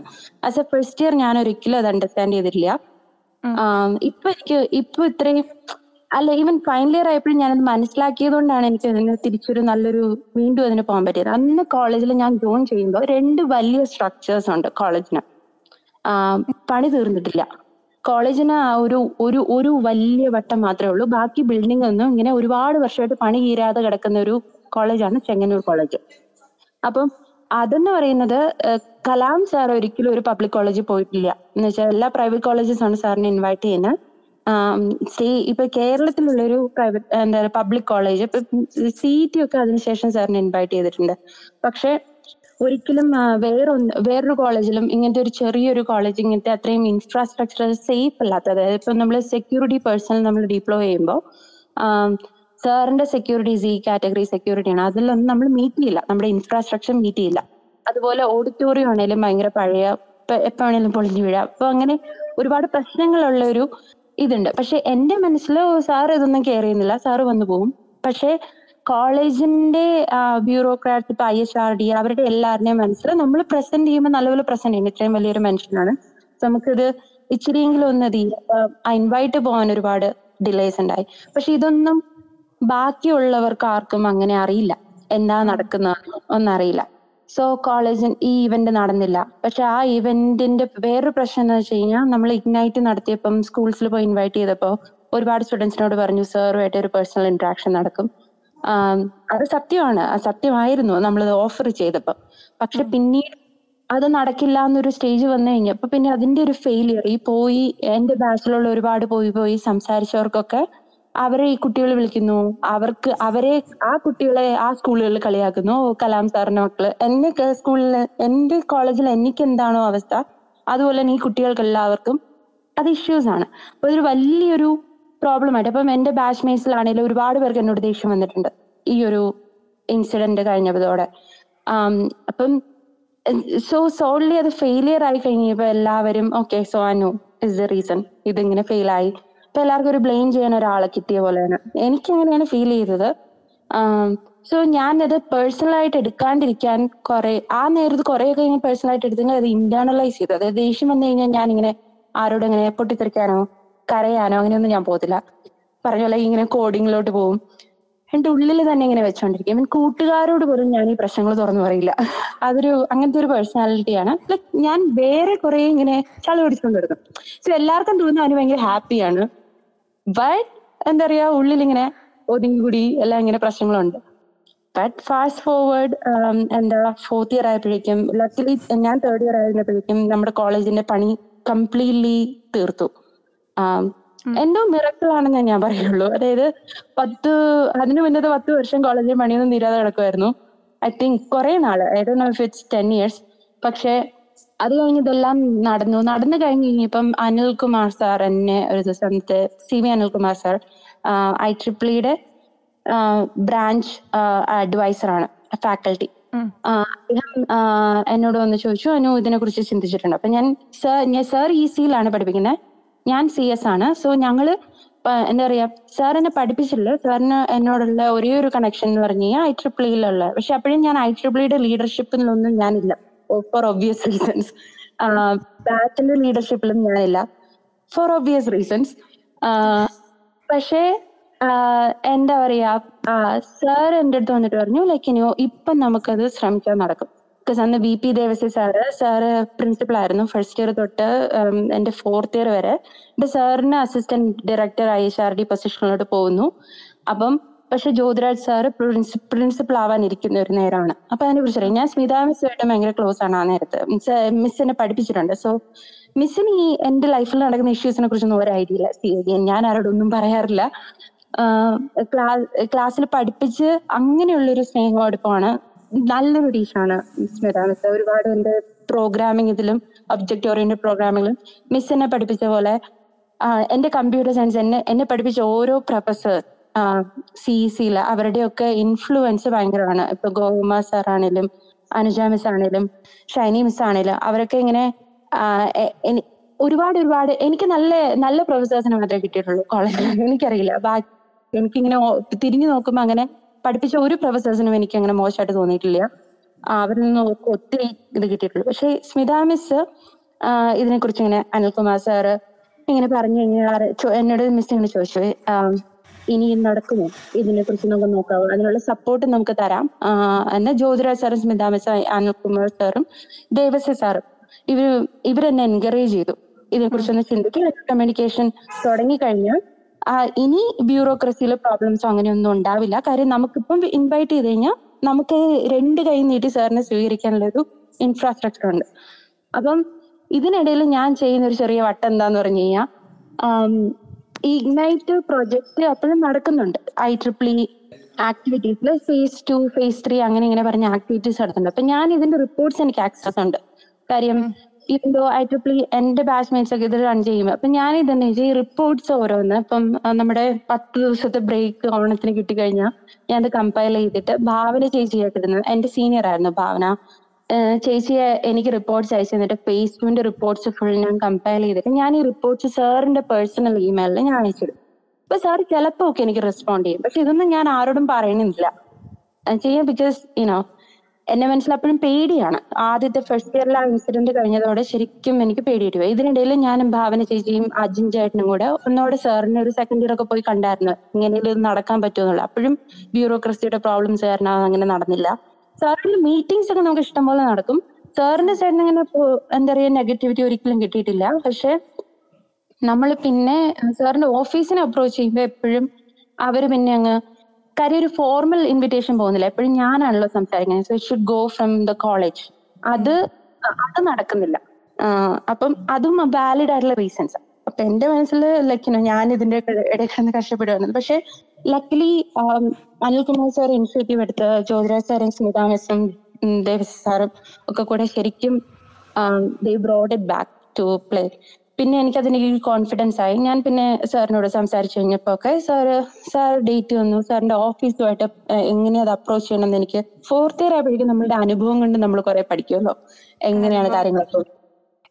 ആസ് എ ഫസ്റ്റ് ഇയർ ഞാൻ ഒരിക്കലും അത് അണ്ടർസ്റ്റാൻഡ് ചെയ്തിട്ടില്ല. ഇപ്പൊ എനിക്ക് ഇപ്പൊ ഇത്രയും അല്ല ഈവൻ ഫൈനൽ ഇയർ ആയപ്പോഴും ഞാനത് മനസ്സിലാക്കിയത് കൊണ്ടാണ് എനിക്ക് അതിന് തിരിച്ചൊരു നല്ലൊരു വീണ്ടും അതിന് പോകാൻ പറ്റിയത്. അന്ന് കോളേജിൽ ഞാൻ ജോയിൻ ചെയ്യുമ്പോൾ രണ്ട് വലിയ സ്ട്രക്ചേഴ്സ് ഉണ്ട് കോളേജിന് പണി തീർന്നിട്ടില്ല. കോളേജിന് ഒരു ഒരു ഒരു വലിയ വട്ടം മാത്രമേ ഉള്ളൂ. ബാക്കി ബിൽഡിംഗ് ഒന്നും ഇങ്ങനെ ഒരുപാട് വർഷമായിട്ട് പണി തീരാതെ കിടക്കുന്ന ഒരു കോളേജാണ് ചെങ്ങന്നൂർ കോളേജ് അപ്പം അതെന്ന് പറയുന്നത് കലാം സാർ ഒരിക്കലും ഒരു പബ്ലിക് കോളേജിൽ പോയിട്ടില്ല. എന്ന് വെച്ചാൽ എല്ലാ പ്രൈവറ്റ് കോളേജസ് ആണ് സാറിനെ ഇൻവൈറ്റ് ചെയ്യുന്നത് സി ഇപ്പൊ കേരളത്തിലുള്ള ഒരു പ്രൈവറ്റ് എന്താ പബ്ലിക് കോളേജ് ഇപ്പൊ സി ടി ഒക്കെ അതിനുശേഷം സാറിന് ഇൻവൈറ്റ് ചെയ്തിട്ടുണ്ട്. പക്ഷെ ഒരിക്കലും വേറൊന്ന് വേറൊരു കോളേജിലും ഇങ്ങനത്തെ ഒരു ചെറിയൊരു കോളേജ് ഇങ്ങനത്തെ അത്രയും ഇൻഫ്രാസ്ട്രക്ചർ സേഫ് അല്ലാത്ത അതായത് ഇപ്പൊ നമ്മൾ സെക്യൂരിറ്റി പേഴ്സണൽ നമ്മൾ ഡിപ്ലോയ് ചെയ്യുമ്പോൾ സാറിന്റെ സെക്യൂരിറ്റി ഈ കാറ്റഗറി സെക്യൂരിറ്റി ആണ്. അതിലൊന്നും നമ്മൾ മീറ്റ് ചെയ്യില്ല. നമ്മുടെ ഇൻഫ്രാസ്ട്രക്ചർ മീറ്റ് ചെയ്യില്ല. അതുപോലെ ഓഡിറ്റോറിയം ആണെങ്കിലും ഭയങ്കര പഴയ എപ്പോ വേണേലും പൊളിഞ്ഞു വീഴാം. അപ്പൊ അങ്ങനെ ഒരുപാട് പ്രശ്നങ്ങളുള്ള ഒരു ഇതുണ്ട്. പക്ഷെ എന്റെ മനസ്സിൽ സാർ ഇതൊന്നും കെയർ ചെയ്യുന്നില്ല. സാറ് വന്നു പോകും പക്ഷെ കോളേജിന്റെ ബ്യൂറോക്രാറ്റ് ഇപ്പൊ ഐ എസ് ആർ ഡി അവരുടെ എല്ലാവരുടെയും മനസ്സിൽ നമ്മൾ പ്രസന്റ് ചെയ്യുമ്പോൾ നല്ലപോലെ പ്രസന്റ് ചെയ്യും ഇത്രയും വലിയൊരു മനുഷ്യനാണ്. നമുക്കിത് ഇച്ചിരിയെങ്കിലും ഒന്ന് ഇൻവൈറ്റ് പോകാൻ ഒരുപാട് ഡിലേസ് ഉണ്ടായി. പക്ഷെ ഇതൊന്നും ബാക്കിയുള്ളവർക്ക് ആർക്കും അങ്ങനെ അറിയില്ല. എന്താ നടക്കുന്ന ഒന്നറിയില്ല സോ കോളേജിൽ ഈ ഇവന്റ് നടന്നില്ല. പക്ഷെ ആ ഇവന്റിന്റെ വേറൊരു പ്രശ്നം എന്ന് വെച്ച് കഴിഞ്ഞാൽ നമ്മൾ ഇഗ്നൈറ്റ് നടത്തിയപ്പം സ്കൂൾസിൽ പോയി ഇൻവൈറ്റ് ചെയ്തപ്പോൾ ഒരുപാട് സ്റ്റുഡൻസിനോട് പറഞ്ഞു സാറുമായിട്ട് ഒരു പേഴ്സണൽ ഇന്ററാക്ഷൻ നടക്കും. അത് സത്യമാണ്. സത്യമായിരുന്നു. നമ്മൾ ഓഫർ ചെയ്തപ്പോൾ പക്ഷെ പിന്നീട് അത് നടക്കില്ല എന്നൊരു സ്റ്റേജ് വന്നു കഴിഞ്ഞപ്പോ പിന്നെ അതിന്റെ ഒരു ഫെയിലിയർ ഈ പോയി എന്റെ ബാച്ചിലുള്ള ഒരുപാട് പോയി പോയി സംസാരിച്ചവർക്കൊക്കെ അവരെ ഈ കുട്ടികൾ വിളിക്കുന്നു. അവർക്ക് അവരെ ആ കുട്ടികളെ ആ സ്കൂളുകളിൽ കളിയാക്കുന്നു. "ഓ, കലാം സാറിന്റെ മക്കൾ. എന്റെ സ്കൂളിൽ എന്റെ കോളേജിൽ എനിക്ക് എന്താണോ അവസ്ഥ അതുപോലെ തന്നെ ഈ കുട്ടികൾക്ക് എല്ലാവർക്കും അത് ഇഷ്യൂസ് ആണ്. അപ്പൊ ഇതൊരു വലിയൊരു പ്രോബ്ലം ആയിട്ട് അപ്പം എന്റെ ബാച്ച് മേറ്റ്സിലാണെങ്കിലും ഒരുപാട് പേർക്ക് എന്നോട് ദേഷ്യം വന്നിട്ടുണ്ട് ഈ ഒരു ഇൻസിഡന്റ് കഴിഞ്ഞതോടെ. അപ്പം സോ സോൺലി അത് ഫെയിലിയർ ആയി കഴിഞ്ഞപ്പോ എല്ലാവരും okay so Anu is the reason ഇതിങ്ങനെ ഫെയിൽ അപ്പൊ എല്ലാവർക്കും ഒരു ബ്ലെയിം ചെയ്യാൻ ഒരാളെ കിട്ടിയ പോലെയാണ്. എനിക്ക് അങ്ങനെയാണ് ഫീൽ ചെയ്തത് സോ പേഴ്സണൽ ആയിട്ട് എടുക്കാണ്ടിരിക്കാൻ കുറെ ആ നേരത്ത് കുറെ ഒക്കെ ഇങ്ങനെ പേഴ്സണൽ ആയിട്ട് എടുത്തെങ്കിൽ അത് ഇന്റേണലൈസ് ചെയ്തു. അതായത് ദേഷ്യം വന്നു കഴിഞ്ഞാൽ ഞാൻ ഇങ്ങനെ ആരോടും ഇങ്ങനെ പൊട്ടിത്തെറിക്കാനോ കരയാനോ അങ്ങനെയൊന്നും ഞാൻ പോകത്തില്ല. പറഞ്ഞ പോലെ ഇങ്ങനെ കോഡിങ്ങിലോട്ട് പോകും എന്റെ ഉള്ളിൽ തന്നെ ഇങ്ങനെ വെച്ചോണ്ടിരിക്കും. മീൻ കൂട്ടുകാരോട് പോലും ഞാൻ ഈ പ്രശ്നങ്ങൾ തുറന്നു പറയില്ല. അതൊരു അങ്ങനത്തെ ഒരു പേഴ്സണാലിറ്റിയാണ് ലൈക് ഞാൻ വേറെ കുറെ ഇങ്ങനെ ചളി പിടിച്ചുകൊണ്ടിരുന്നു സോ എല്ലാവർക്കും തോന്നുന്നു അവന് ഭയങ്കര ഹാപ്പിയാണ് ബട്ട് എന്താ പറയാ ഉള്ളിൽ ഇങ്ങനെ ഒതുങ്ങിക്കൂടി എല്ലാം ഇങ്ങനെ പ്രശ്നങ്ങളുണ്ട്. ബട്ട് ഫാസ്റ്റ് ഫോർവേഡ് എന്താ ഫോർത്ത് ഇയർ ആയപ്പോഴേക്കും ലക്കിലി ഞാൻ തേർഡ് ഇയർ ആയിരുന്നപ്പോഴേക്കും നമ്മുടെ കോളേജിന്റെ പണി കംപ്ലീറ്റ്ലി തീർത്തു. എന്തോ മിറക്കിൾ ആണെന്ന് ഞാൻ പറയുള്ളൂ. അതായത് പത്ത് അതിനു മുന്നത്തെ പത്ത് വർഷം കോളേജിൽ പണിയൊന്നും തീരാതെ കിടക്കുമായിരുന്നു ഐ തിങ്ക് കുറെ നാൾ I Dr know if it's ten years പക്ഷെ അത് കഴിഞ്ഞ് ഇതെല്ലാം നടന്നു. നടന്നു കഴിഞ്ഞ് കഴിഞ്ഞപ്പം അനിൽകുമാർ സാർ എന്നെ ഒരു ദിവസത്തെ C V Anilkumar sir I ട്രിപ്പിളിയുടെ branch advisor ആണ് ഫാക്കൽറ്റി. അദ്ദേഹം എന്നോട് വന്ന് ചോദിച്ചു അനു ഇതിനെ കുറിച്ച് ചിന്തിച്ചിട്ടുണ്ട്. അപ്പൊ ഞാൻ സർ ഞാൻ സാർ ഇ സിയിലാണ് പഠിപ്പിക്കുന്നത് ഞാൻ സി എസ് ആണ്. സോ ഞങ്ങൾ എന്താ പറയാ സാർ എന്നെ പഠിപ്പിച്ചില്ല സാറിന് എന്നോടുള്ള ഒരേ ഒരു കണക്ഷൻ എന്ന് പറഞ്ഞു കഴിഞ്ഞാൽ ഐ ട്രിപ്പിളിയിലുള്ള. പക്ഷെ അപ്പോഴും ഞാൻ ഐ ട്രിപ്പിളിയുടെ ലീഡർഷിപ്പിലൊന്നും ഞാനില്ല. ഫോർ ഒബ്വിയസ് റീസൺസ് ബാറ്റിന്റെ ലീഡർഷിപ്പിലും ഞാനില്ല. ഫോർ ഒബ്വിയസ് റീസൺസ് പക്ഷേ ആഹ് എന്താ പറയാ സാർ എന്റെ അടുത്ത് വന്നിട്ട് പറഞ്ഞു ലൈക്ക് ഇനിയോ ഇപ്പം നമുക്കത് ശ്രമിക്കാൻ നടക്കും. ബിക്കോസ് അന്ന് B P Devasy sir sir principal ആയിരുന്നു. ഫസ്റ്റ് ഇയർ തൊട്ട് ഉം, എന്റെ ഫോർത്ത് ഇയർ വരെ. സാറിന് assistant director I H R D പൊസിഷനിലോട്ട് പോകുന്നു. അപ്പം പക്ഷെ ജ്യോതിരാജ് സാറ് പ്രിൻസിപ്പൾ ആവാൻ ഇരിക്കുന്ന ഒരു നേരമാണ് അപ്പൊ അതിനെ കുറിച്ച് അറിയാം. ഞാൻ സ്മിത മിസ്സുമായിട്ട് ഭയങ്കര ക്ലോസ് ആണ് ആ നേരത്ത്. മിസ് മിസ് എന്നെ പഠിപ്പിച്ചിട്ടുണ്ട്. സോ മിസ്സിന് ഈ എന്റെ ലൈഫിൽ നടക്കുന്ന ഇഷ്യൂസിനെ കുറിച്ചൊന്നും ഒരു ഐഡിയ ഇല്ല. സി ഞാൻ ആരോടൊന്നും പറയാറില്ല. ക്ലാസ്സിൽ പഠിപ്പിച്ച് അങ്ങനെയുള്ളൊരു സ്നേഹം അടുപ്പമാണ്. നല്ലൊരു ടീച്ചറാണ് സ്മിത മിസ് ഒരുപാട് എന്റെ പ്രോഗ്രാമിംഗ് ഇതിലും ഒബ്ജക്റ്റ് ഓറിയന്റഡ് പ്രോഗ്രാമിങ്ങിലും മിസ് എന്നെ പഠിപ്പിച്ച പോലെ എന്റെ കമ്പ്യൂട്ടർ സയൻസ് എന്നെ എന്നെ പഠിപ്പിച്ച ഓരോ പ്രൊഫസർ സി സിയിൽ അവരുടെയൊക്കെ ഇൻഫ്ലുവൻസ് ഭയങ്കരമാണ്. ഇപ്പൊ ഗോകുമാ സാർ അനുജ മിസ് ആണേലും ഷൈനി മിസ് ആണേലും അവരൊക്കെ ഇങ്ങനെ ഒരുപാട് ഒരുപാട് എനിക്ക് നല്ല നല്ല പ്രൊഫസേഴ്സിനെ മാത്രമേ കിട്ടിയിട്ടുള്ളൂ കോളേജിൽ എനിക്കറിയില്ല. ബാക്കി എനിക്കിങ്ങനെ തിരിഞ്ഞു നോക്കുമ്പോൾ അങ്ങനെ പഠിപ്പിച്ച ഒരു പ്രൊഫസേഴ്സിനും എനിക്ക് അങ്ങനെ മോശമായിട്ട് തോന്നിയിട്ടില്ല. അവരിൽ നിന്ന് ഒത്തിരി ഇത് കിട്ടിയിട്ടുള്ളൂ. പക്ഷേ സ്മിത മിസ് ഇതിനെക്കുറിച്ച് ഇങ്ങനെ അനിൽകുമാർ സാറ് ഇങ്ങനെ പറഞ്ഞു കഴിഞ്ഞാൽ എന്നോട് മിസ് ഇങ്ങനെ ചോദിച്ചു. ആ, ഇനി ഇത് നടക്കുമോ? ഇതിനെ കുറിച്ച് നമുക്ക് നോക്കാവൂ അതിനുള്ള സപ്പോർട്ട് നമുക്ക് തരാം. ആ, എന്നാൽ ജ്യോതിരാജ് സാറും സ്മിത മിസ് അനിൽകുമാർ സാറും ദേവസ്യ സാറും ഇവർ ഇവരെന്നെ എൻകറേജ് ചെയ്തു. ഇതിനെക്കുറിച്ചൊന്ന് ചിന്തിക്കുക. കമ്മ്യൂണിക്കേഷൻ തുടങ്ങിക്കഴിഞ്ഞാൽ ആ, ഇനി ബ്യൂറോക്രസിയിലെ പ്രോബ്ലംസോ അങ്ങനെയൊന്നും ഉണ്ടാവില്ല. കാര്യം നമുക്കിപ്പം ഇൻവൈറ്റ് ചെയ്ത് കഴിഞ്ഞാൽ നമുക്ക് രണ്ട് കൈ നീട്ടി സാറിനെ സ്വീകരിക്കാനുള്ള ഒരു ഇൻഫ്രാസ്ട്രക്ചർ ഉണ്ട്. അപ്പം ഇതിനിടയിൽ ഞാൻ ചെയ്യുന്ന ഒരു ചെറിയ വട്ടം എന്താന്ന് പറഞ്ഞു കഴിഞ്ഞാൽ ഈ ഇഗ്നൈറ്റ് പ്രൊജക്ട് അപ്പോഴും നടക്കുന്നുണ്ട്. ഐ ട്രിപ്പിൾ ഇ ആക്ടിവിറ്റീസിൽ ഫേസ് ടു ഫേസ് ത്രീ അങ്ങനെ ഇങ്ങനെ പറഞ്ഞ ആക്ടിവിറ്റീസ് നടത്തുന്നുണ്ട്. അപ്പൊ ഞാൻ ഇതിന്റെ റിപ്പോർട്ട്സ് എനിക്ക് ആക്സസ് ഉണ്ട്. കാര്യം ഇപ്പോ ഐ ട്രിപ്പിൾ എന്റെ ബാച്ച്മേറ്റ്സ് ഒക്കെ ഇത് റൺ ചെയ്യുമ്പോൾ അപ്പൊ ഞാൻ ഇതെന്ന് വെച്ചാൽ ഈ റിപ്പോർട്ട്സ് ഓരോന്ന് ഇപ്പം നമ്മുടെ പത്ത് ദിവസത്തെ ബ്രേക്ക് ഓണത്തിന് കിട്ടിക്കഴിഞ്ഞാൽ ഞാൻ അത് കമ്പയർ ചെയ്തിട്ട് ഭാവന ചേച്ചിയായിട്ടിരുന്നത് എന്റെ സീനിയർ ആയിരുന്നു ഭാവന ഏഹ് ചേച്ചിയെ എനിക്ക് റിപ്പോർട്ട്സ് അയച്ചു തന്നിട്ട് പ്ലേസ്മെന്റ് റിപ്പോർട്ട്സ് ഫുൾ ഞാൻ കമ്പയർ ചെയ്തിട്ട് ഞാൻ ഈ റിപ്പോർട്ട്സ് സാറിന്റെ പേഴ്സണൽ ഇമെയിലിൽ ഞാൻ അയച്ചിടും. അപ്പൊ സാർ ചിലപ്പോ ഒക്കെ എനിക്ക് റെസ്പോണ്ട് ചെയ്യും. പക്ഷെ ഇതൊന്നും ഞാൻ ആരോടും പറയണില്ല ചെയ്യാം ബിക്കോസ് യുനോ എന്നെ മനസ്സിലപ്പോഴും പേടിയാണ്. ആദ്യത്തെ ഫസ്റ്റ് ഇയറിൽ ആ ഇൻസിഡന്റ് കഴിഞ്ഞതോടെ ശരിക്കും എനിക്ക് പേടിയിട്ട് പോയി. ഇതിനിടയിൽ ഞാൻ ഭാവന ചേച്ചിയും അജിൻ ചേട്ടനും കൂടെ ഒന്നോടെ സാറിന് ഒരു സെക്കൻഡ് ഇയർ ഒക്കെ പോയി കണ്ടായിരുന്നു. ഇങ്ങനെ ഇത് നടക്കാൻ പറ്റുമെന്നുള്ള അപ്പോഴും ബ്യൂറോക്രസിയുടെ പ്രോബ്ലംസ് കാരണം അങ്ങനെ നടന്നില്ല. സാറിന്റെ മീറ്റിംഗ്സ് ഒക്കെ നമുക്ക് ഇഷ്ടംപോലെ നടക്കും. സാറിന്റെ സൈഡിൽ ഇങ്ങനെ എന്താ പറയാ നെഗറ്റിവിറ്റി ഒരിക്കലും കിട്ടിയിട്ടില്ല. പക്ഷെ നമ്മൾ പിന്നെ സാറിന്റെ ഓഫീസിനെ അപ്രോച്ച് ചെയ്യുമ്പോൾ എപ്പോഴും അവർ പിന്നെ അങ്ങ് കാര്യം ഒരു ഫോർമൽ ഇൻവിറ്റേഷൻ പോകുന്നില്ല. എപ്പോഴും ഞാനാണല്ലോ സംസാരിക്കുന്നത്. So it should go from the college അത് അത് നടക്കുന്നില്ല. അപ്പം അതും വാലിഡ് ആയിട്ടുള്ള റീസൺസ് അപ്പൊ എന്റെ മനസ്സിൽ ലക്കിനോ ഞാൻ ഇതിന്റെ ഇടയിൽ കിടന്ന് കഷ്ടപ്പെടുവായിരുന്നു. പക്ഷെ ലക്കിലി അനിൽകുമാർ സാർ ഇനിഷ്യേറ്റീവ് എടുത്ത് ജ്യോതിരാജ് സാറും സ്മിതാ മിസ്സും ദേവസ് സാറും ഒക്കെ കൂടെ ശരിക്കും they brought it back to play പിന്നെ എനിക്ക് അതിന് കോൺഫിഡൻസ് ആയി. ഞാൻ പിന്നെ സാറിനോട് സംസാരിച്ചു കഴിഞ്ഞപ്പോ ഒക്കെ സാറ് സാർ ഡേറ്റ് വന്നു. സാറിന്റെ ഓഫീസുമായിട്ട് എങ്ങനെയത് അത് അപ്രോച്ച് ചെയ്യണമെന്ന് എനിക്ക് ഫോർത്ത് ഇയർ ആയപ്പോഴേക്കും നമ്മളുടെ അനുഭവം കൊണ്ട് നമ്മൾ കുറെ പഠിക്കുമല്ലോ എങ്ങനെയാണ് കാര്യങ്ങളൊക്കെ?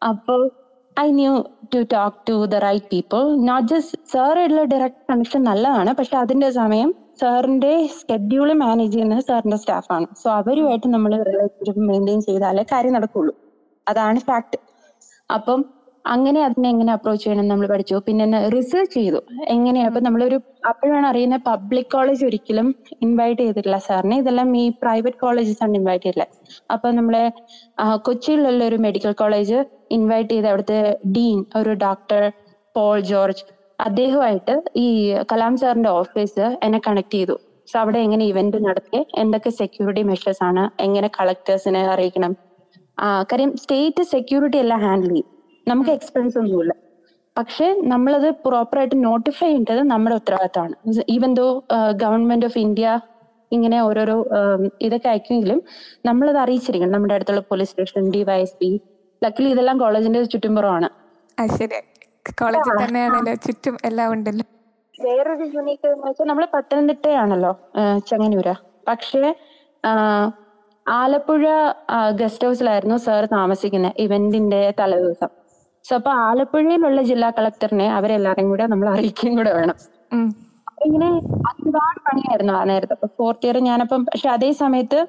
അപ്പോൾ I knew to talk to the right people not just സാറുള്ള direct connection നല്ലതാണ് പക്ഷെ അതിന്റെ സമയം സാറിന്റെ സ്കെഡ്യൂൾ മാനേജ് ചെയ്യുന്നത് സാറിന്റെ സ്റ്റാഫാണ് സോ അവരുമായിട്ട് നമ്മൾ റിലേഷൻഷിപ്പ് മെയിന്റെയിൻ ചെയ്താലേ കാര്യം നടക്കുള്ളൂ. അതാണ് ഫാക്ട് അപ്പം അങ്ങനെ അതിനെ എങ്ങനെ അപ്രോച്ച് ചെയ്യണം നമ്മൾ പഠിച്ചു. പിന്നെ റിസർച്ച് ചെയ്തു. എങ്ങനെയാ? അപ്പൊ നമ്മളൊരു അപ്പോഴാണ് അറിയുന്നത് പബ്ലിക് കോളേജ് ഒരിക്കലും ഇൻവൈറ്റ് ചെയ്തിട്ടില്ല സാറിനെ. ഇതെല്ലാം ഈ പ്രൈവറ്റ് കോളേജസ് ആണ് ഇൻവൈറ്റ് ചെയ്തില്ല അപ്പൊ നമ്മളെ കൊച്ചിയിലുള്ള ഒരു മെഡിക്കൽ കോളേജ് ഇൻവൈറ്റ് ചെയ്ത് അവിടുത്തെ ഡീൻ ഒരു ഡോക്ടർ പോൾ ജോർജ് അദ്ദേഹമായിട്ട് ഈ കലാം സാറിന്റെ ഓഫീസ് എന്നെ കണക്ട് ചെയ്തു. സോ അവിടെ എങ്ങനെ ഇവന്റ് നടത്തി എന്തൊക്കെ സെക്യൂരിറ്റി മെഷേഴ്സ് ആണ് എങ്ങനെ കളക്ടേഴ്സിനെ അറിയിക്കണം. കാര്യം സ്റ്റേറ്റ് സെക്യൂരിറ്റി എല്ലാം ഹാൻഡിൽ ചെയ്യും. നമുക്ക് എക്സ്പെൻസ് ഒന്നുമില്ല. പക്ഷെ നമ്മളത് പ്രോപ്പറായിട്ട് നോട്ടിഫൈ ചെയ്യേണ്ടത് നമ്മുടെ ഉത്തരവാദിത്തമാണ്. Even though government of India ഇങ്ങനെ ഓരോരോ ഇതൊക്കെ അയക്കുമെങ്കിലും നമ്മളത് അറിയിച്ചിരിക്കണം. നമ്മുടെ അടുത്തുള്ള പോലീസ് സ്റ്റേഷൻ ഡിവൈഎസ്പി ലക്കിലി ഇതെല്ലാം കോളേജിന്റെ ചുറ്റുംപുറമാണ്. കോളേജിൽ തന്നെയാണല്ലോ ചുറ്റും എല്ലാം ഉണ്ടല്ലോ. വേറൊരു യൂണിക് എന്ന് വെച്ചാൽ നമ്മൾ പത്തനംതിട്ടയാണല്ലോ ചെങ്ങന്നൂര. പക്ഷേ ആലപ്പുഴ ഗസ്റ്റ് ഹൗസിലായിരുന്നു സാർ താമസിക്കുന്നത് ഇവന്റിന്റെ തലേദിവസം. സോ അപ്പൊ ആലപ്പുഴയിലുള്ള ജില്ലാ കളക്ടറിനെ അവരെല്ലാരെയും കൂടെ നമ്മൾ അറിയിക്കുകയും കൂടെ വേണം. ഇങ്ങനെ ഒരുപാട് പണിയായിരുന്നു ആ നേരത്തെ. അപ്പൊ ഫോർത്ത് ഇയർ ഞാനപ്പം പക്ഷെ അതേ സമയത്ത്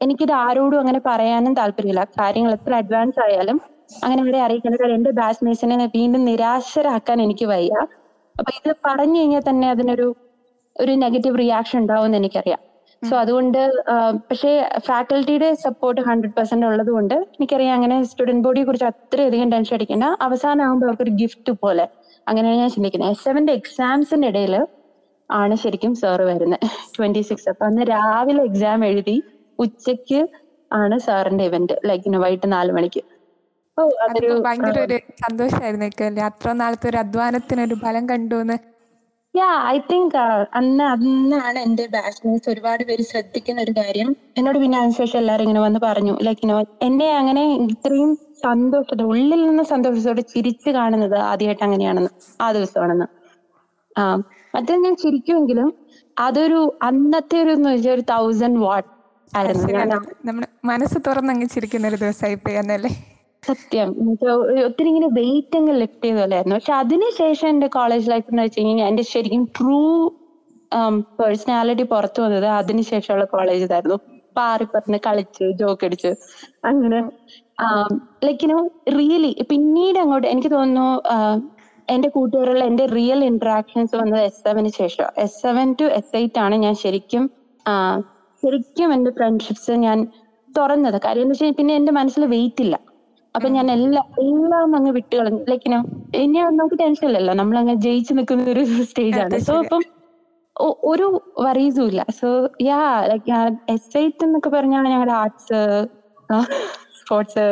എനിക്കിത് ആരോടും അങ്ങനെ പറയാനും താല്പര്യമില്ല. കാര്യങ്ങൾ എത്ര അഡ്വാൻസ് ആയാലും അങ്ങനെ ഇവിടെ അറിയിക്കേണ്ട കാര്യം എന്റെ ബാച്ച്മേറ്റ്സിനെ വീണ്ടും നിരാശരാക്കാൻ എനിക്ക് വയ്യ. അപ്പൊ ഇത് പറഞ്ഞു കഴിഞ്ഞാൽ തന്നെ അതിനൊരു ഒരു നെഗറ്റീവ് റിയാക്ഷൻ ഉണ്ടാവും എന്ന് എനിക്കറിയാം. സോ അതുകൊണ്ട് പക്ഷേ ഫാക്കൽറ്റിയുടെ സപ്പോർട്ട് ഹൺഡ്രഡ് പെർസെന്റ് ഉള്ളത് കൊണ്ട് എനിക്കറിയാം അങ്ങനെ സ്റ്റുഡന്റ് ബോഡിയെ കുറിച്ച് അത്രയധികം ടെൻഷൻ അടിക്കേണ്ട. അവസാനം ആകുമ്പോൾ അവർക്കൊരു ഗിഫ്റ്റ് പോലെ. അങ്ങനെയാണ് ഞാൻ ചിന്തിക്കുന്നത്. എസ് സെവന്റെ എക്സാംസിന്റെ ഇടയിൽ ആണ് ശരിക്കും സാറ് വരുന്നത്. ട്വന്റി സിക്സ് അപ്പൊ അന്ന് രാവിലെ എക്സാം എഴുതി ഉച്ചയ്ക്ക് ആണ് സാറിന്റെ ഇവന്റ് ലൈക്ക് വൈകിട്ട് നാല് മണിക്ക്. ഓ അതൊരു അതിപ്പോ ഭയങ്കര ഒരു സന്തോഷമായിരുന്നു അത്ര നാളത്തെ ഒരു അധ്വാനത്തിന് ഒരു ഫലം കണ്ടു എന്ന് യാ ഐ തിങ്ക് അന്ന് അന്നാണ് എന്റെ ബാച്ച്മേറ്റ്സ് ഒരുപാട് പേര് ശ്രദ്ധിക്കുന്ന ഒരു കാര്യം. എന്നോട് പിന്നെ അതിനുശേഷം എല്ലാരും ഇങ്ങനെ വന്ന് പറഞ്ഞു ലൈക്ക് ഇനോ എന്നെ അങ്ങനെ ഇത്രയും സന്തോഷത്തോടെ ഉള്ളിൽ നിന്ന് സന്തോഷത്തോടെ ചിരിച്ചു കാണുന്നത് ആദ്യമായിട്ട് അങ്ങനെയാണെന്ന് ആ ദിവസമാണെന്ന്. ആ മറ്റേ ഞാൻ ചിരിക്കുമെങ്കിലും അതൊരു അന്നത്തെ ഒരു ഒരു തൗസൻഡ് വാട്ട് ആയിരുന്നു. നമ്മുടെ മനസ്സ് തുറന്നങ്ങ് ചിരിക്കുന്ന ഒരു ദിവസമായി പോയി എന്നല്ലേ സത്യം. എനിക്ക് ഒത്തിരി ഇങ്ങനെ വെയിറ്റ് അങ്ങ് ലിഫ്റ്റ് ചെയ്ത പക്ഷെ അതിനുശേഷം എന്റെ കോളേജ് ലൈഫ് എന്ന് വെച്ച് കഴിഞ്ഞാൽ എന്റെ ശരിക്കും ട്രൂ പേഴ്സണാലിറ്റി പുറത്തു വന്നത് അതിനുശേഷമുള്ള കോളേജ് ഇതായിരുന്നു. പാറി പറഞ്ഞ് കളിച്ച് ജോക്ക് അടിച്ച് അങ്ങനെ ലൈക്ക് യു നോ റിയലി പിന്നീട് അങ്ങോട്ട് എനിക്ക് തോന്നുന്നു ആം, എന്റെ കൂട്ടുകാരുള്ള എന്റെ റിയൽ ഇന്ററാക്ഷൻസ് വന്നത് എസ് സെവന് ശേഷം S seven to S eight ആണ് ഞാൻ ശരിക്കും ശരിക്കും എന്റെ ഫ്രണ്ട്ഷിപ്സ് ഞാൻ തുറന്നത്. കാര്യം എന്ന് വെച്ചാൽ പിന്നെ എന്റെ മനസ്സിൽ വെയിറ്റ് ഇല്ല. അപ്പൊ ഞാൻ എല്ലാം എല്ലാം അങ്ങ് വിട്ട് കളഞ്ഞു. ലൈക്ക് ഇനി നമുക്ക് ടെൻഷൻ ഇല്ലല്ലോ. നമ്മൾ അങ്ങ് ജയിച്ചു നിൽക്കുന്ന ഒരു സ്റ്റേജ് ആണ്. സോ അപ്പം ഒരു വറീസും ഇല്ല. സോ യാ ലൈക് എസ് ഐറ്റ് എന്നൊക്കെ പറഞ്ഞാണ് ഞങ്ങളുടെ ആർട്സ് സ്പോർട്സ്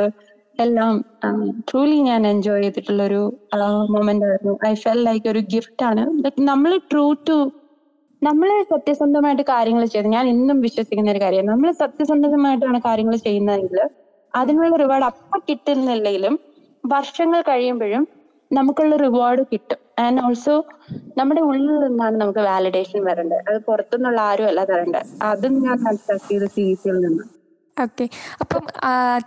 എല്ലാം ട്രൂലി ഞാൻ എൻജോയ് ചെയ്തിട്ടുള്ള ഒരു മൊമെന്റ് ആയിരുന്നു. ഐ ഫെൽ ലൈക്ക് ഒരു ഗിഫ്റ്റ് ആണ്. ലൈക്ക് നമ്മൾ ട്രൂ ടു നമ്മൾ സത്യസന്ധമായിട്ട് കാര്യങ്ങൾ ചെയ്ത് ഞാൻ ഇന്നും വിശ്വസിക്കുന്ന ഒരു കാര്യമാണ്. നമ്മൾ സത്യസന്ധമായിട്ടാണ് കാര്യങ്ങൾ ചെയ്യുന്നതെങ്കിൽ അതിനുള്ള റിവാർഡ് അപ്പൊ കിട്ടുന്നില്ലെങ്കിലും വർഷങ്ങൾ കഴിയുമ്പോഴും നമുക്കുള്ള റിവാർഡ് കിട്ടും. ആൻഡ് ഓൾസോ നമ്മുടെ ഉള്ളിൽ നിന്നാണ് നമുക്ക് വാലിഡേഷൻ വരേണ്ടത്. അത് പുറത്തുനിന്നുള്ള ആരും അല്ല തരേണ്ടത്. അതും ഞാൻ മനസ്സിലാക്കിയത് സി സിയിൽ നിന്ന് ഓക്കെ. അപ്പം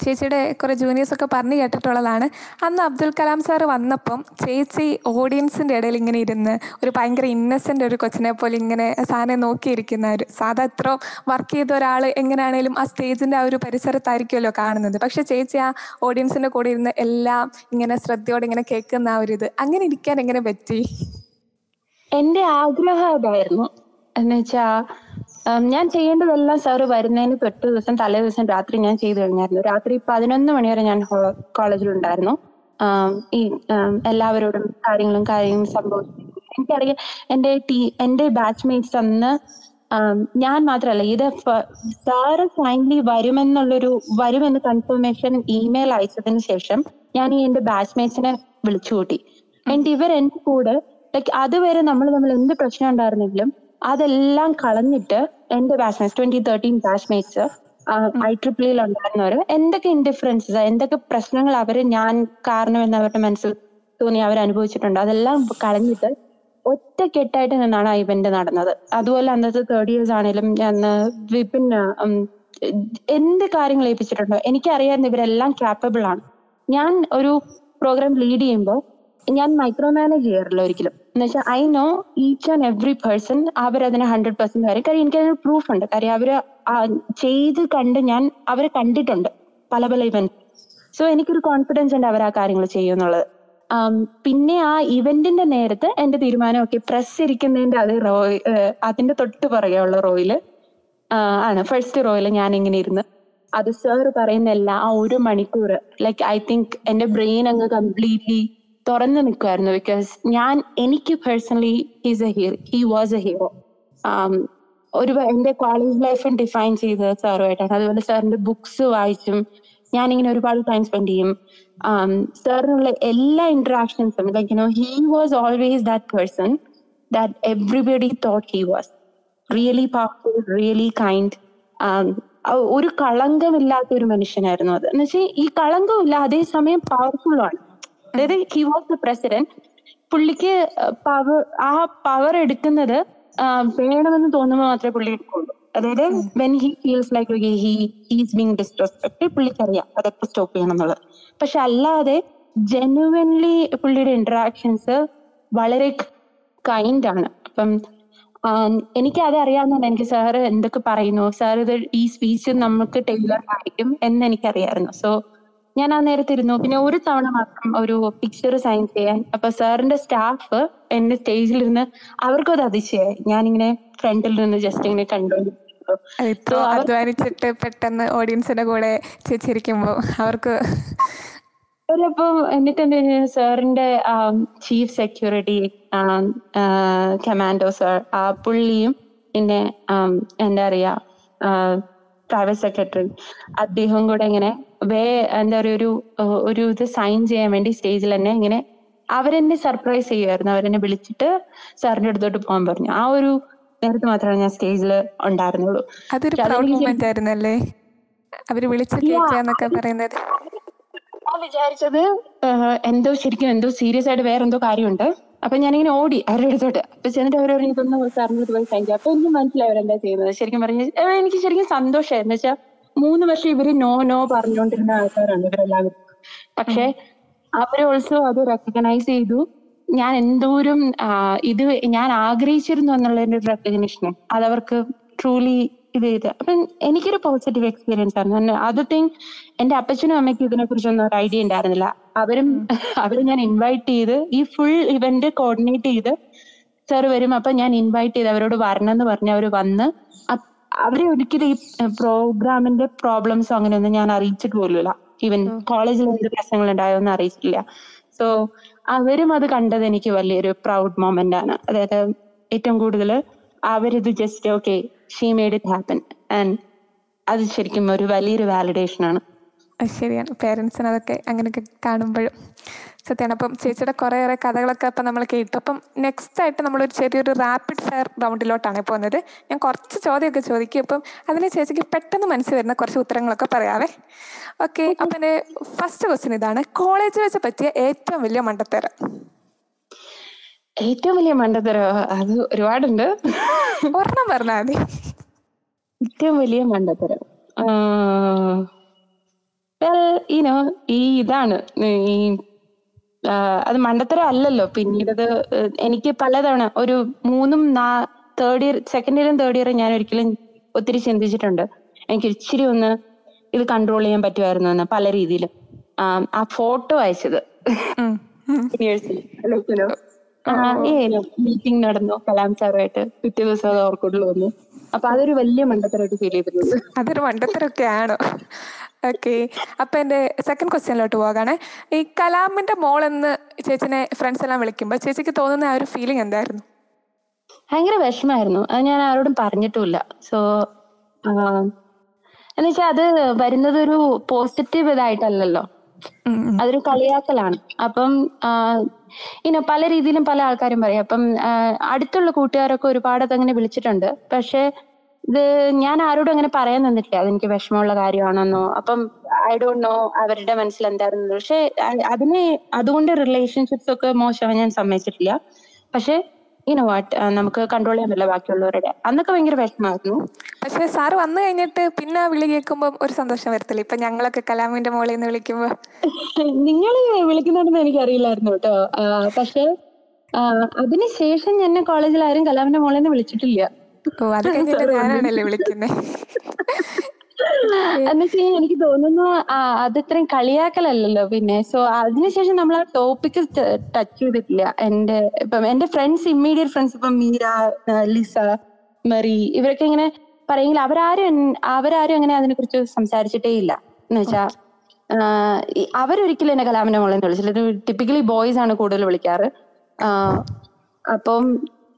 ചേച്ചിയുടെ കുറെ ജൂനിയേഴ്സ് ഒക്കെ പറഞ്ഞു കേട്ടിട്ടുള്ളതാണ്. അന്ന് അബ്ദുൽ കലാം സാർ വന്നപ്പം ചേച്ചി ഓഡിയൻസിന്റെ ഇടയിൽ ഇങ്ങനെ ഇരുന്ന് ഒരു ഭയങ്കര ഇന്നസെന്റ് ഒരു കൊച്ചിനെ പോലെ ഇങ്ങനെ സാറിനെ നോക്കിയിരിക്കുന്ന ഒരു സാധാ എത്ര വർക്ക് ചെയ്ത ഒരാൾ എങ്ങനെയാണേലും ആ സ്റ്റേജിന്റെ ആ ഒരു പരിസരത്തായിരിക്കുമല്ലോ കാണുന്നത്. പക്ഷെ ചേച്ചി ആ ഓഡിയൻസിന്റെ കൂടെ ഇരുന്ന് എല്ലാം ഇങ്ങനെ ശ്രദ്ധയോടെ ഇങ്ങനെ കേൾക്കുന്ന ആ ഒരു ഇത് അങ്ങനെ ഇരിക്കാൻ എങ്ങനെ പറ്റി? എന്റെ ആഗ്രഹം അതായിരുന്നു. എന്ന് വെച്ചാ ഉം, ഞാൻ ചെയ്യേണ്ടതെല്ലാം സാറ് വരുന്നതിന് തൊട്ട് ദിവസം തലേ ദിവസം രാത്രി ഞാൻ ചെയ്തു കഴിഞ്ഞായിരുന്നു. രാത്രി പതിനൊന്ന് മണി വരെ ഞാൻ കോളേജിലുണ്ടായിരുന്നു ഉണ്ടായിരുന്നു ഈ എല്ലാവരോടും കാര്യങ്ങളും കാര്യങ്ങളും സംഭവിച്ചു എനിക്കറിയാം എന്റെ ടീ എന്റെ ബാച്ച്മേറ്റ്സ് അന്ന് ഞാൻ മാത്രമല്ല ഇത് സാറ് ഫൈനലി വരുമെന്നുള്ളൊരു വരുമെന്ന് കൺഫർമേഷൻ ഇമെയിൽ അയച്ചതിന് ശേഷം ഞാൻ ഈ എന്റെ ബാച്ച്മേറ്റ്സിനെ വിളിച്ചു കൂട്ടി എന്റെ ഇവർ കൂടെ ലൈക്ക് അതുവരെ നമ്മൾ നമ്മൾ എന്ത് പ്രശ്നം ഉണ്ടായിരുന്നെങ്കിലും അതെല്ലാം കളഞ്ഞിട്ട് എന്റെ batchmates twenty thirteen batchmates I ട്രിപ്പിളിൽ ഉണ്ടായിരുന്നവര് എന്തൊക്കെ ഇൻഡിഫറൻസസ് എന്തൊക്കെ പ്രശ്നങ്ങൾ അവർ ഞാൻ കാരണമെന്ന് അവരുടെ മനസ്സിൽ തോന്നി അവർ അനുഭവിച്ചിട്ടുണ്ട്. അതെല്ലാം കളഞ്ഞിട്ട് ഒറ്റക്കെട്ടായിട്ട് നിന്നാണ് ആ ഇവന്റ് നടന്നത്. അതുപോലെ അന്നത്തെ തേർഡ് ഇയേഴ്സ് ആണെങ്കിലും ഞാൻ വിപിൻ എന്ത് കാര്യങ്ങൾ ഏൽപ്പിച്ചിട്ടുണ്ടോ? എനിക്കറിയാവുന്ന ഇവരെല്ലാം ക്യാപ്പബിൾ ആണ്. ഞാൻ ഒരു പ്രോഗ്രാം ലീഡ് ചെയ്യുമ്പോൾ ഞാൻ മൈക്രോ മാനേജ് ചെയ്യാറില്ല ഒരിക്കലും. എന്ന് വെച്ചാൽ I know each and every person അവരതിനെ ഹൺഡ്രഡ് പെർസെന്റ് കാര്യം കാര്യം എനിക്കതിന് പ്രൂഫ് ഉണ്ട്. കാര്യം അവർ ചെയ്ത് കണ്ട് ഞാൻ അവരെ കണ്ടിട്ടുണ്ട് പല പല ഇവന്റ് സോ എനിക്കൊരു കോൺഫിഡൻസ് ഉണ്ട് അവർ ആ കാര്യങ്ങൾ ചെയ്യുമെന്നുള്ളത്. ആം, പിന്നെ ആ ഇവന്റിന്റെ നേരത്ത് എന്റെ തീരുമാനം ഒക്കെ പ്രസ് ഇരിക്കുന്നതിന്റെ അത് റോ അതിന്റെ തൊട്ട് പുറകെയുള്ള റോയിൽ ആണ്. ഫസ്റ്റ് റോയിൽ ഞാൻ ഇങ്ങനെ ഇരുന്ന്. അത് സാർ പറയുന്ന എല്ലാ ആ ഒരു മണിക്കൂർ ലൈക്ക് ഐ തിങ്ക് എന്റെ ബ്രെയിൻ അങ്ങ് കംപ്ലീറ്റ്ലി തുറന്നു നിൽക്കുമായിരുന്നു ബിക്കോസ് ഞാൻ എനിക്ക് personally he's a hero he was a hero ഒരു എന്റെ കോളേജ് ലൈഫ് ഡിഫൈൻ ചെയ്തത് സാറുമായിട്ടാണ്. അതുപോലെ സാറിന്റെ ബുക്സ് വായിച്ചും ഞാൻ ഇങ്ങനെ ഒരുപാട് ടൈം സ്പെൻഡ് ചെയ്യും. സാറിനുള്ള എല്ലാ ഇന്ററാക്ഷൻസും like you know he was always that person that everybody thought he was really powerful really kind ഒരു കളങ്കമില്ലാത്ത ഒരു മനുഷ്യനായിരുന്നു അത്. എന്ന് വെച്ചാൽ ഈ കളങ്കമില്ല അതേസമയം പവർഫുൾ ആണ്. അതായത് ഹി വാസ് ദ പ്രസിഡന്റ് പുള്ളിക്ക് പവർ ആ പവർ എടുക്കുന്നത് വേണമെന്ന് തോന്നുമ്പോൾ മാത്രമേ പുള്ളി എടുക്കുള്ളൂ. അതായത് when he feels like he is being disrespect പുള്ളിക്കറിയാം അതൊക്കെ സ്റ്റോപ്പ് ചെയ്യണം എന്നുള്ളത് പക്ഷെ അല്ലാതെ ജെനുവൻലി പുള്ളിയുടെ ഇന്ററാക്ഷൻസ് വളരെ കൈൻഡ് ആണ്. അപ്പം എനിക്ക് അത് അറിയാവുന്നതാണ്. എനിക്ക് സാറ് എന്തൊക്കെ പറയുന്നു? സാർ ഇത് ഈ സ്പീച്ച് നമുക്ക് ടൈലർ ആയിരിക്കും എന്ന് എനിക്കറിയായിരുന്നു. സോ ഞാൻ ആ നേരത്തെ ഇരുന്നു. പിന്നെ ഒരു തവണ മാത്രം ഒരു പിക്ചർ സൈൻ ചെയ്യാൻ. അപ്പൊ സാറിന്റെ സ്റ്റാഫ് എന്റെ സ്റ്റേജിൽ ഇരുന്ന് അവർക്കും അത് അതിശയായി ഞാനിങ്ങനെ ഫ്രണ്ടിൽ നിന്ന് ജസ്റ്റ് ഇങ്ങനെ കണ്ടു ഇപ്പോ അധ്വാനിച്ചിട്ട് പെട്ടെന്ന് ഓഡിയൻസിന്റെ കൂടെ ചേച്ചിരിക്കുമ്പോ അവർക്ക് അവരപ്പം എന്നിട്ട് എന്താ സാറിന്റെ ചീഫ് സെക്യൂരിറ്റി കമാൻഡോ സാർ ആ പുള്ളിയും പിന്നെ എന്താ പറയാ പ്രൈവറ്റ് സെക്രട്ടറി അദ്ദേഹവും കൂടെ ഇങ്ങനെ വേ എന്താ പറയാ ഒരു ഒരു ഇത് സൈൻ ചെയ്യാൻ വേണ്ടി സ്റ്റേജിൽ തന്നെ ഇങ്ങനെ അവരെന്നെ സർപ്രൈസ് ചെയ്യുമായിരുന്നു അവരെന്നെ വിളിച്ചിട്ട് സാറിന്റെ അടുത്തോട്ട് പോകാൻ പറഞ്ഞു. ആ ഒരു നേരത്തെ മാത്രമേ ഞാൻ സ്റ്റേജിൽ ഉണ്ടായിരുന്നുള്ളൂ. അതൊരു പ്രൗഡ് മൂമെന്റ് ആയിരുന്നല്ലേ? അവർ പറയുന്നത്. ഞാൻ വിചാരിച്ചത് എന്തോ ശരിക്കും എന്തോ സീരിയസ് ആയിട്ട് വേറെ എന്തോ കാര്യമുണ്ട്. അപ്പൊ ഞാനിങ്ങനെ ഓടി അവരുടെ അടുത്തോട്ട്. അപ്പൊ ചെന്നിട്ട് അവർ പറഞ്ഞു ഇതൊന്ന് സാറിന്റെ അടുത്ത് പോയി സൈൻ ചെയ്യാം. അപ്പൊ എനിക്ക് മനസ്സിലായി അവരെന്താ ചെയ്യുന്നത്. ശരിക്കും പറഞ്ഞ എനിക്ക് ശരിക്കും സന്തോഷമായിരുന്നു. വെച്ചാൽ മൂന്ന് വർഷം ഇവർ നോ നോ പറഞ്ഞുകൊണ്ടിരുന്ന ആൾക്കാരാണ് ഇവരെല്ലാവരും. പക്ഷെ അവർ ഓൾസോ അത് റെക്കഗ്നൈസ് ചെയ്തു. ഞാൻ എന്തോരം ഇത് ഞാൻ ആഗ്രഹിച്ചിരുന്നു എന്നുള്ളതിന്റെ ഒരു റെക്കഗ്നിഷൻ അതവർക്ക് ട്രൂലി ഇത് ചെയ്ത്. അപ്പം എനിക്കൊരു പോസിറ്റീവ് എക്സ്പീരിയൻസ് ആയിരുന്നു. അത് തിങ് എന്റെ അപ്പച്ചനും അമ്മയ്ക്കും ഇതിനെ കുറിച്ചൊന്നും ഒരു ഐഡിയ ഉണ്ടായിരുന്നില്ല. അവരും അവർ ഞാൻ ഇൻവൈറ്റ് ചെയ്ത് ഈ ഫുൾ ഇവന്റ് കോർഡിനേറ്റ് ചെയ്ത് സാർ വരും അപ്പൊ ഞാൻ ഇൻവൈറ്റ് ചെയ്ത് അവരോട് വരണം എന്ന് പറഞ്ഞ് അവർ വന്ന് അവരെ ഒരിക്കലും ഈ പ്രോഗ്രാമിന്റെ പ്രോബ്ലംസോ അങ്ങനെയൊന്നും ഞാൻ അറിയിച്ചിട്ട് പോലുമില്ല. ഈവൻ കോളേജിൽ എന്ത് പ്രശ്നങ്ങൾ ഉണ്ടായോന്ന് അറിയിച്ചിട്ടില്ല. സോ അവരും അത് കണ്ടത് എനിക്ക് വലിയൊരു പ്രൗഡ് മൊമെന്റ് ആണ് അതായത് ഏറ്റവും കൂടുതൽ അവരിത് just okay she made it happen and അത് ശരിക്കും ഒരു വലിയൊരു വാലിഡേഷൻ ആണ്. ശരിയാണ്. പേരൻസിന് അതൊക്കെ അങ്ങനെയൊക്കെ കാണുമ്പോഴും. സത്യമാണ്. അപ്പം ചേച്ചിയുടെ കുറേയേറെ കഥകളൊക്കെ അപ്പം നമ്മൾ കേട്ടു. അപ്പം നെക്സ്റ്റ് ആയിട്ട് നമ്മളൊരു ചെറിയൊരു റാപ്പിഡ് ഫയർ റൗണ്ടിലോട്ടാണ് പോകുന്നത്. ഞാൻ കുറച്ച് ചോദ്യമൊക്കെ ചോദിക്കും. അപ്പം അതിന് ചേച്ചിക്ക് പെട്ടെന്ന് മനസ്സിൽ വരുന്ന കുറച്ച് ഉത്തരങ്ങളൊക്കെ പറയാവേ. ഓക്കെ അപ്പം എന്റെ ഫസ്റ്റ് ക്വസ്റ്റ്യൻ ഇതാണ്. കോളേജ് വെച്ച് പറ്റിയ ഏറ്റവും വലിയ മണ്ടത്തരം? ഏറ്റവും വലിയ മണ്ടത്തരോ അത് ഒരുപാടുണ്ട്. ഒരെണ്ണം പറഞ്ഞാൽ മതി. ഏറ്റവും വലിയ മണ്ടത്തരം. ഈ ഇതാണ് ഈ അത് മണ്ടത്തരം അല്ലല്ലോ. പിന്നീട് അത് എനിക്ക് പലതവണ ഒരു മൂന്നും നാ തേർഡ് ഇയർ സെക്കൻഡ് ഇയറും തേർഡ് ഇയറും ഞാൻ ഒരിക്കലും ഒത്തിരി ചിന്തിച്ചിട്ടുണ്ട്. എനിക്ക് ഇച്ചിരി ഒന്ന് ഇത് കൺട്രോൾ ചെയ്യാൻ പറ്റുമായിരുന്നു എന്ന് പല രീതിയിൽ ആ, ഫോട്ടോ അയച്ചത്. മീറ്റിംഗ് നടന്നു. കലാം സാറുമായിട്ട് പിറ്റേ ദിവസം അത് ഓർക്കുള്ളൂ വന്നു. അപ്പൊ അതൊരു വലിയ മണ്ടത്തരമായിട്ട് ഫീൽ ചെയ്തിട്ടുണ്ട്. അതൊരു മണ്ടത്തരമൊക്കെ ആണോ? ഓക്കെ. അപ്പൊ എന്റെ സെക്കൻഡ് ക്വസ്റ്റ്യനിലോട്ട് പോകാണ്. ഈ കലാമിന്റെ മോൾ എന്ന് ചേച്ചിനെ ഫ്രണ്ട്സ് എല്ലാം വിളിക്കുമ്പോൾ ചേച്ചിക്ക് തോന്നുന്ന ആ ഒരു ഫീലിംഗ് എന്തായിരുന്നു? ഭയങ്കര വിഷമായിരുന്നു. അത് ഞാൻ ആരോടും പറഞ്ഞിട്ടുമില്ല. സോ എന്നുവെച്ചാൽ അത് വരുന്നത് ഒരു പോസിറ്റീവ് ഇതായിട്ടല്ലല്ലോ. അതൊരു കളിയാക്കലാണ്. അപ്പം ഇനോ പല രീതിയിലും പല ആൾക്കാരും പറയും. അപ്പം അടുത്തുള്ള കൂട്ടുകാരൊക്കെ ഒരുപാട് അതങ്ങനെ വിളിച്ചിട്ടുണ്ട്. പക്ഷെ ഇത് ഞാൻ ആരോടും അങ്ങനെ പറയാൻ നിന്നിട്ടില്ല അതെനിക്ക് വിഷമമുള്ള കാര്യമാണെന്നോ. അപ്പം ഐ ഡോണ്ട് നോ അവരുടെ മനസ്സിൽ എന്തായിരുന്നു പക്ഷെ അതിന് അതുകൊണ്ട് റിലേഷൻഷിപ്സ് ഒക്കെ മോശമാണ് ഞാൻ സമ്മതിച്ചിട്ടില്ല. പക്ഷെ ഇനോ വാട്ട് നമുക്ക് കൺട്രോൾ ചെയ്യാൻ പറ്റില്ല ബാക്കിയുള്ളവരുടെ. അന്നൊക്കെ ഭയങ്കര വിഷമമായിരുന്നു. പക്ഷെ സാറ് വന്നു കഴിഞ്ഞിട്ട് പിന്നെ വിളി കേൾക്കുമ്പോൾ ഒരു സന്തോഷം വരത്തില്ല. ഇപ്പൊ ഞങ്ങളൊക്കെ കലാമിന്റെ മോളിൽ നിന്ന് വിളിക്കുമ്പോ. നിങ്ങൾ വിളിക്കുന്നുണ്ടെന്ന് എനിക്കറിയില്ലായിരുന്നു കേട്ടോ. പക്ഷെ അതിനുശേഷം എന്നെ കോളേജിൽ ആരും കലാമിന്റെ മോളിൽ നിന്ന് വിളിച്ചിട്ടില്ല. ഓ അത് കഴിഞ്ഞിട്ട് ഞാനാണല്ലേ വിളിക്കുന്നേ. എന്നുവെച്ചാൽ എനിക്ക് തോന്നുന്നു അത് ഇത്രയും കളിയാക്കലല്ലല്ലോ പിന്നെ. സോ അതിനുശേഷം നമ്മൾ ആ ടോപ്പിക്ക് ടച്ച് ചെയ്തിട്ടില്ല. എന്റെ ഇപ്പം എന്റെ ഫ്രണ്ട്സ് ഇമ്മീഡിയറ്റ് ഫ്രണ്ട്സ് ഇപ്പം മീര ലിസ മെറി ഇവരൊക്കെ ഇങ്ങനെ പറയെങ്കിൽ അവരാരും അവരാരും അങ്ങനെ അതിനെ കുറിച്ച് സംസാരിച്ചിട്ടേ ഇല്ല. എന്ന് വെച്ചാ അവരൊരിക്കലും എന്നെ കലാമിനെ മോളെന്ന് വിളിച്ചില്ല ടിപ്പിക്കലി ബോയ്സ് ആണ് കൂടുതൽ വിളിക്കാറ്. അപ്പം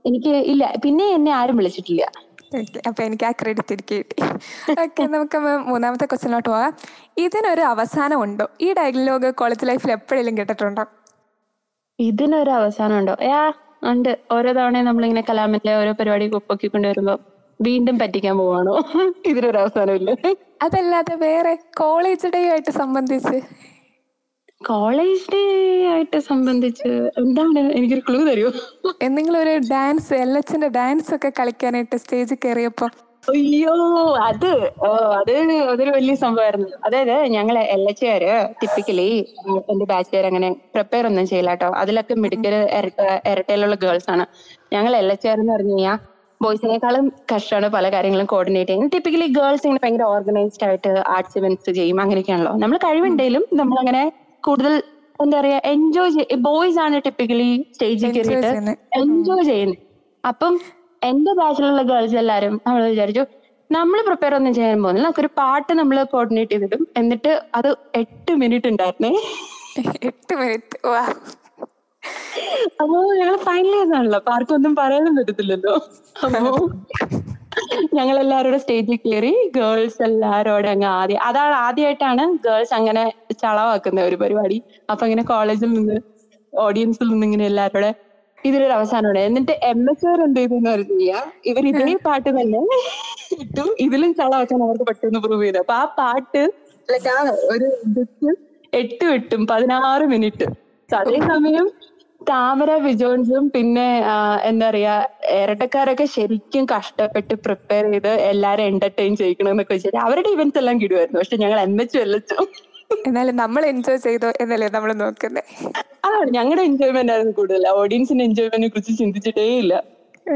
എനിക്ക് ഇല്ല. പിന്നെ എന്നെ ആരും വിളിച്ചിട്ടില്ല. അപ്പൊ എനിക്ക് ആ ക്രെഡിറ്റ് എനിക്ക് കിട്ടി. ഓക്കെ നമുക്ക് മൂന്നാമത്തെ ക്വസ്റ്റിനോട്ട് പോകാം. ഇതിനൊരു അവസാനം ഉണ്ടോ? ഈ ഡയലോഗ് കോളേജ് ലൈഫിൽ എപ്പോഴെങ്കിലും കേട്ടിട്ടുണ്ടോ? ഇതിനൊരു അവസാനം ഉണ്ടോ? യാ ഉണ്ട്. ഓരോ തവണയും നമ്മളിങ്ങനെ കലാമിന്റെ ഓരോ പരിപാടി പൊക്കിക്കൊണ്ട് വരുമ്പോ വീണ്ടും പറ്റിക്കാൻ പോവാണോ? ഇതിനൊരു അവസാനം ഇല്ല? അതല്ലാതെ വേറെ കോളേജ് ഡേ ആയിട്ട് സംബന്ധിച്ച്. കോളേജ് ഡേ ആയിട്ട് സംബന്ധിച്ച് എന്താണ് എനിക്കൊരു ക്ലൂ തരുമോ എന്തെങ്കിലും ഒരു ഡാൻസ് എൽ എച്ചിന്റെ ഡാൻസ് ഒക്കെ കളിക്കാനായിട്ട് സ്റ്റേജിൽ കയറിയപ്പോ അയ്യോ അത് അത് അതൊരു വലിയ സംഭവമായിരുന്നു. അതായത് ഞങ്ങൾ എൽ ടിപ്പിക്കലി എന്റെ ബാച്ചുകാർ അങ്ങനെ പ്രിപ്പയർ ഒന്നും ചെയ്യില്ല കേട്ടോ അതിലൊക്കെ മെഡിക്കൽ ഇരട്ട ഇരട്ടയിലുള്ള ഗേൾസ് ആണ്. ഞങ്ങൾ എൽ എന്ന് പറഞ്ഞു കഴിഞ്ഞാൽ ബോയ്സിനേക്കാളും കഷ്ടമാണ് പല കാര്യങ്ങളും കോർഡിനേറ്റ് ചെയ്യുന്നത്. ടിപ്പിക്കലി ഗേൾസ് ഇങ്ങനെ ഭയങ്കര ഓർഗനൈസ്ഡ് ആയിട്ട് ആർട്സ് ഇവന്റ്സ് ചെയ്യും അങ്ങനെയൊക്കെയാണല്ലോ. നമ്മൾ കഴിവുണ്ടെങ്കിലും നമ്മളങ്ങനെ കൂടുതൽ എന്താ പറയാ എൻജോയ് ബോയ്സ് ആണ് ടിപ്പിക്കലി സ്റ്റേജിൽ Enjoy കയറിയിട്ട് എൻജോയ് ചെയ്യുന്നത് അപ്പം എന്റെ ബാച്ചിലുള്ള ഗേൾസ് എല്ലാരും നമ്മൾ വിചാരിച്ചു നമ്മൾ പ്രിപ്പയർ ഒന്നും ചെയ്യാൻ പോകുന്നില്ല. നമുക്കൊരു പാട്ട് നമ്മൾ കോർഡിനേറ്റ് ചെയ്തിടും. എന്നിട്ട് അത് എട്ട് മിനിറ്റ് ഉണ്ടായിരുന്നേ. എട്ട് മിനിറ്റ് വാ. അപ്പോ ഞങ്ങൾ ഫൈനൽ ആണല്ലോ. അപ്പൊ ആർക്കും ഒന്നും പറയാനും പറ്റത്തില്ലല്ലോ. അപ്പോ ഞങ്ങൾ എല്ലാവരും സ്റ്റേജിൽ കയറി ഗേൾസ് എല്ലാരോടും അങ്ങ് ആദ്യം അതാണ് ആദ്യമായിട്ടാണ് ഗേൾസ് അങ്ങനെ ചളവാക്കുന്ന ഒരു പരിപാടി. അപ്പൊ ഇങ്ങനെ കോളേജിൽ നിന്ന് ഓഡിയൻസിൽ നിന്ന് ഇങ്ങനെ എല്ലാവരോടെ ഇതിലൊരു അവസാനമാണ് എന്നിട്ട് എം എസ് ആർ എന്ത് ചെയ്തു അറിയില്ല ഇവർ ഇതേ പാട്ട് തന്നെ ഇട്ടു. ഇതിലും ചളവാക്കാൻ അവർക്ക് പറ്റുമെന്ന് പ്രൂവ് ചെയ്തു. അപ്പൊ ആ പാട്ട് ആ ഒരു എട്ട് എട്ടും എട്ടും പതിനാറ് മിനിറ്റ് അതേസമയം താമര വിജോൺസും പിന്നെ എന്താ പറയാ ഇരട്ടക്കാരൊക്കെ ശരിക്കും കഷ്ടപ്പെട്ട് പ്രിപ്പയർ ചെയ്ത് എല്ലാരും എന്റർടൈൻ ചെയ്യിക്കണമെന്നൊക്കെ വെച്ചിട്ട് അവരുടെ ഇവന്റ്സ് എല്ലാം കിടുവായിരുന്നു. പക്ഷെ ഞങ്ങൾ എന്നു എല്ലച്ചു എന്നാലും നമ്മൾ എൻജോയ് ചെയ്തോ എന്നല്ലേ നമ്മൾ നോക്കുന്നത് അതാണ് ഞങ്ങളുടെ എൻജോയ്മെന്റ് ആയിരുന്നു കൂടുതൽ. ഓഡിയൻസിന്റെ എൻജോയ്മെന്റിനെ കുറിച്ച് ചിന്തിച്ചിട്ടേ ഇല്ല.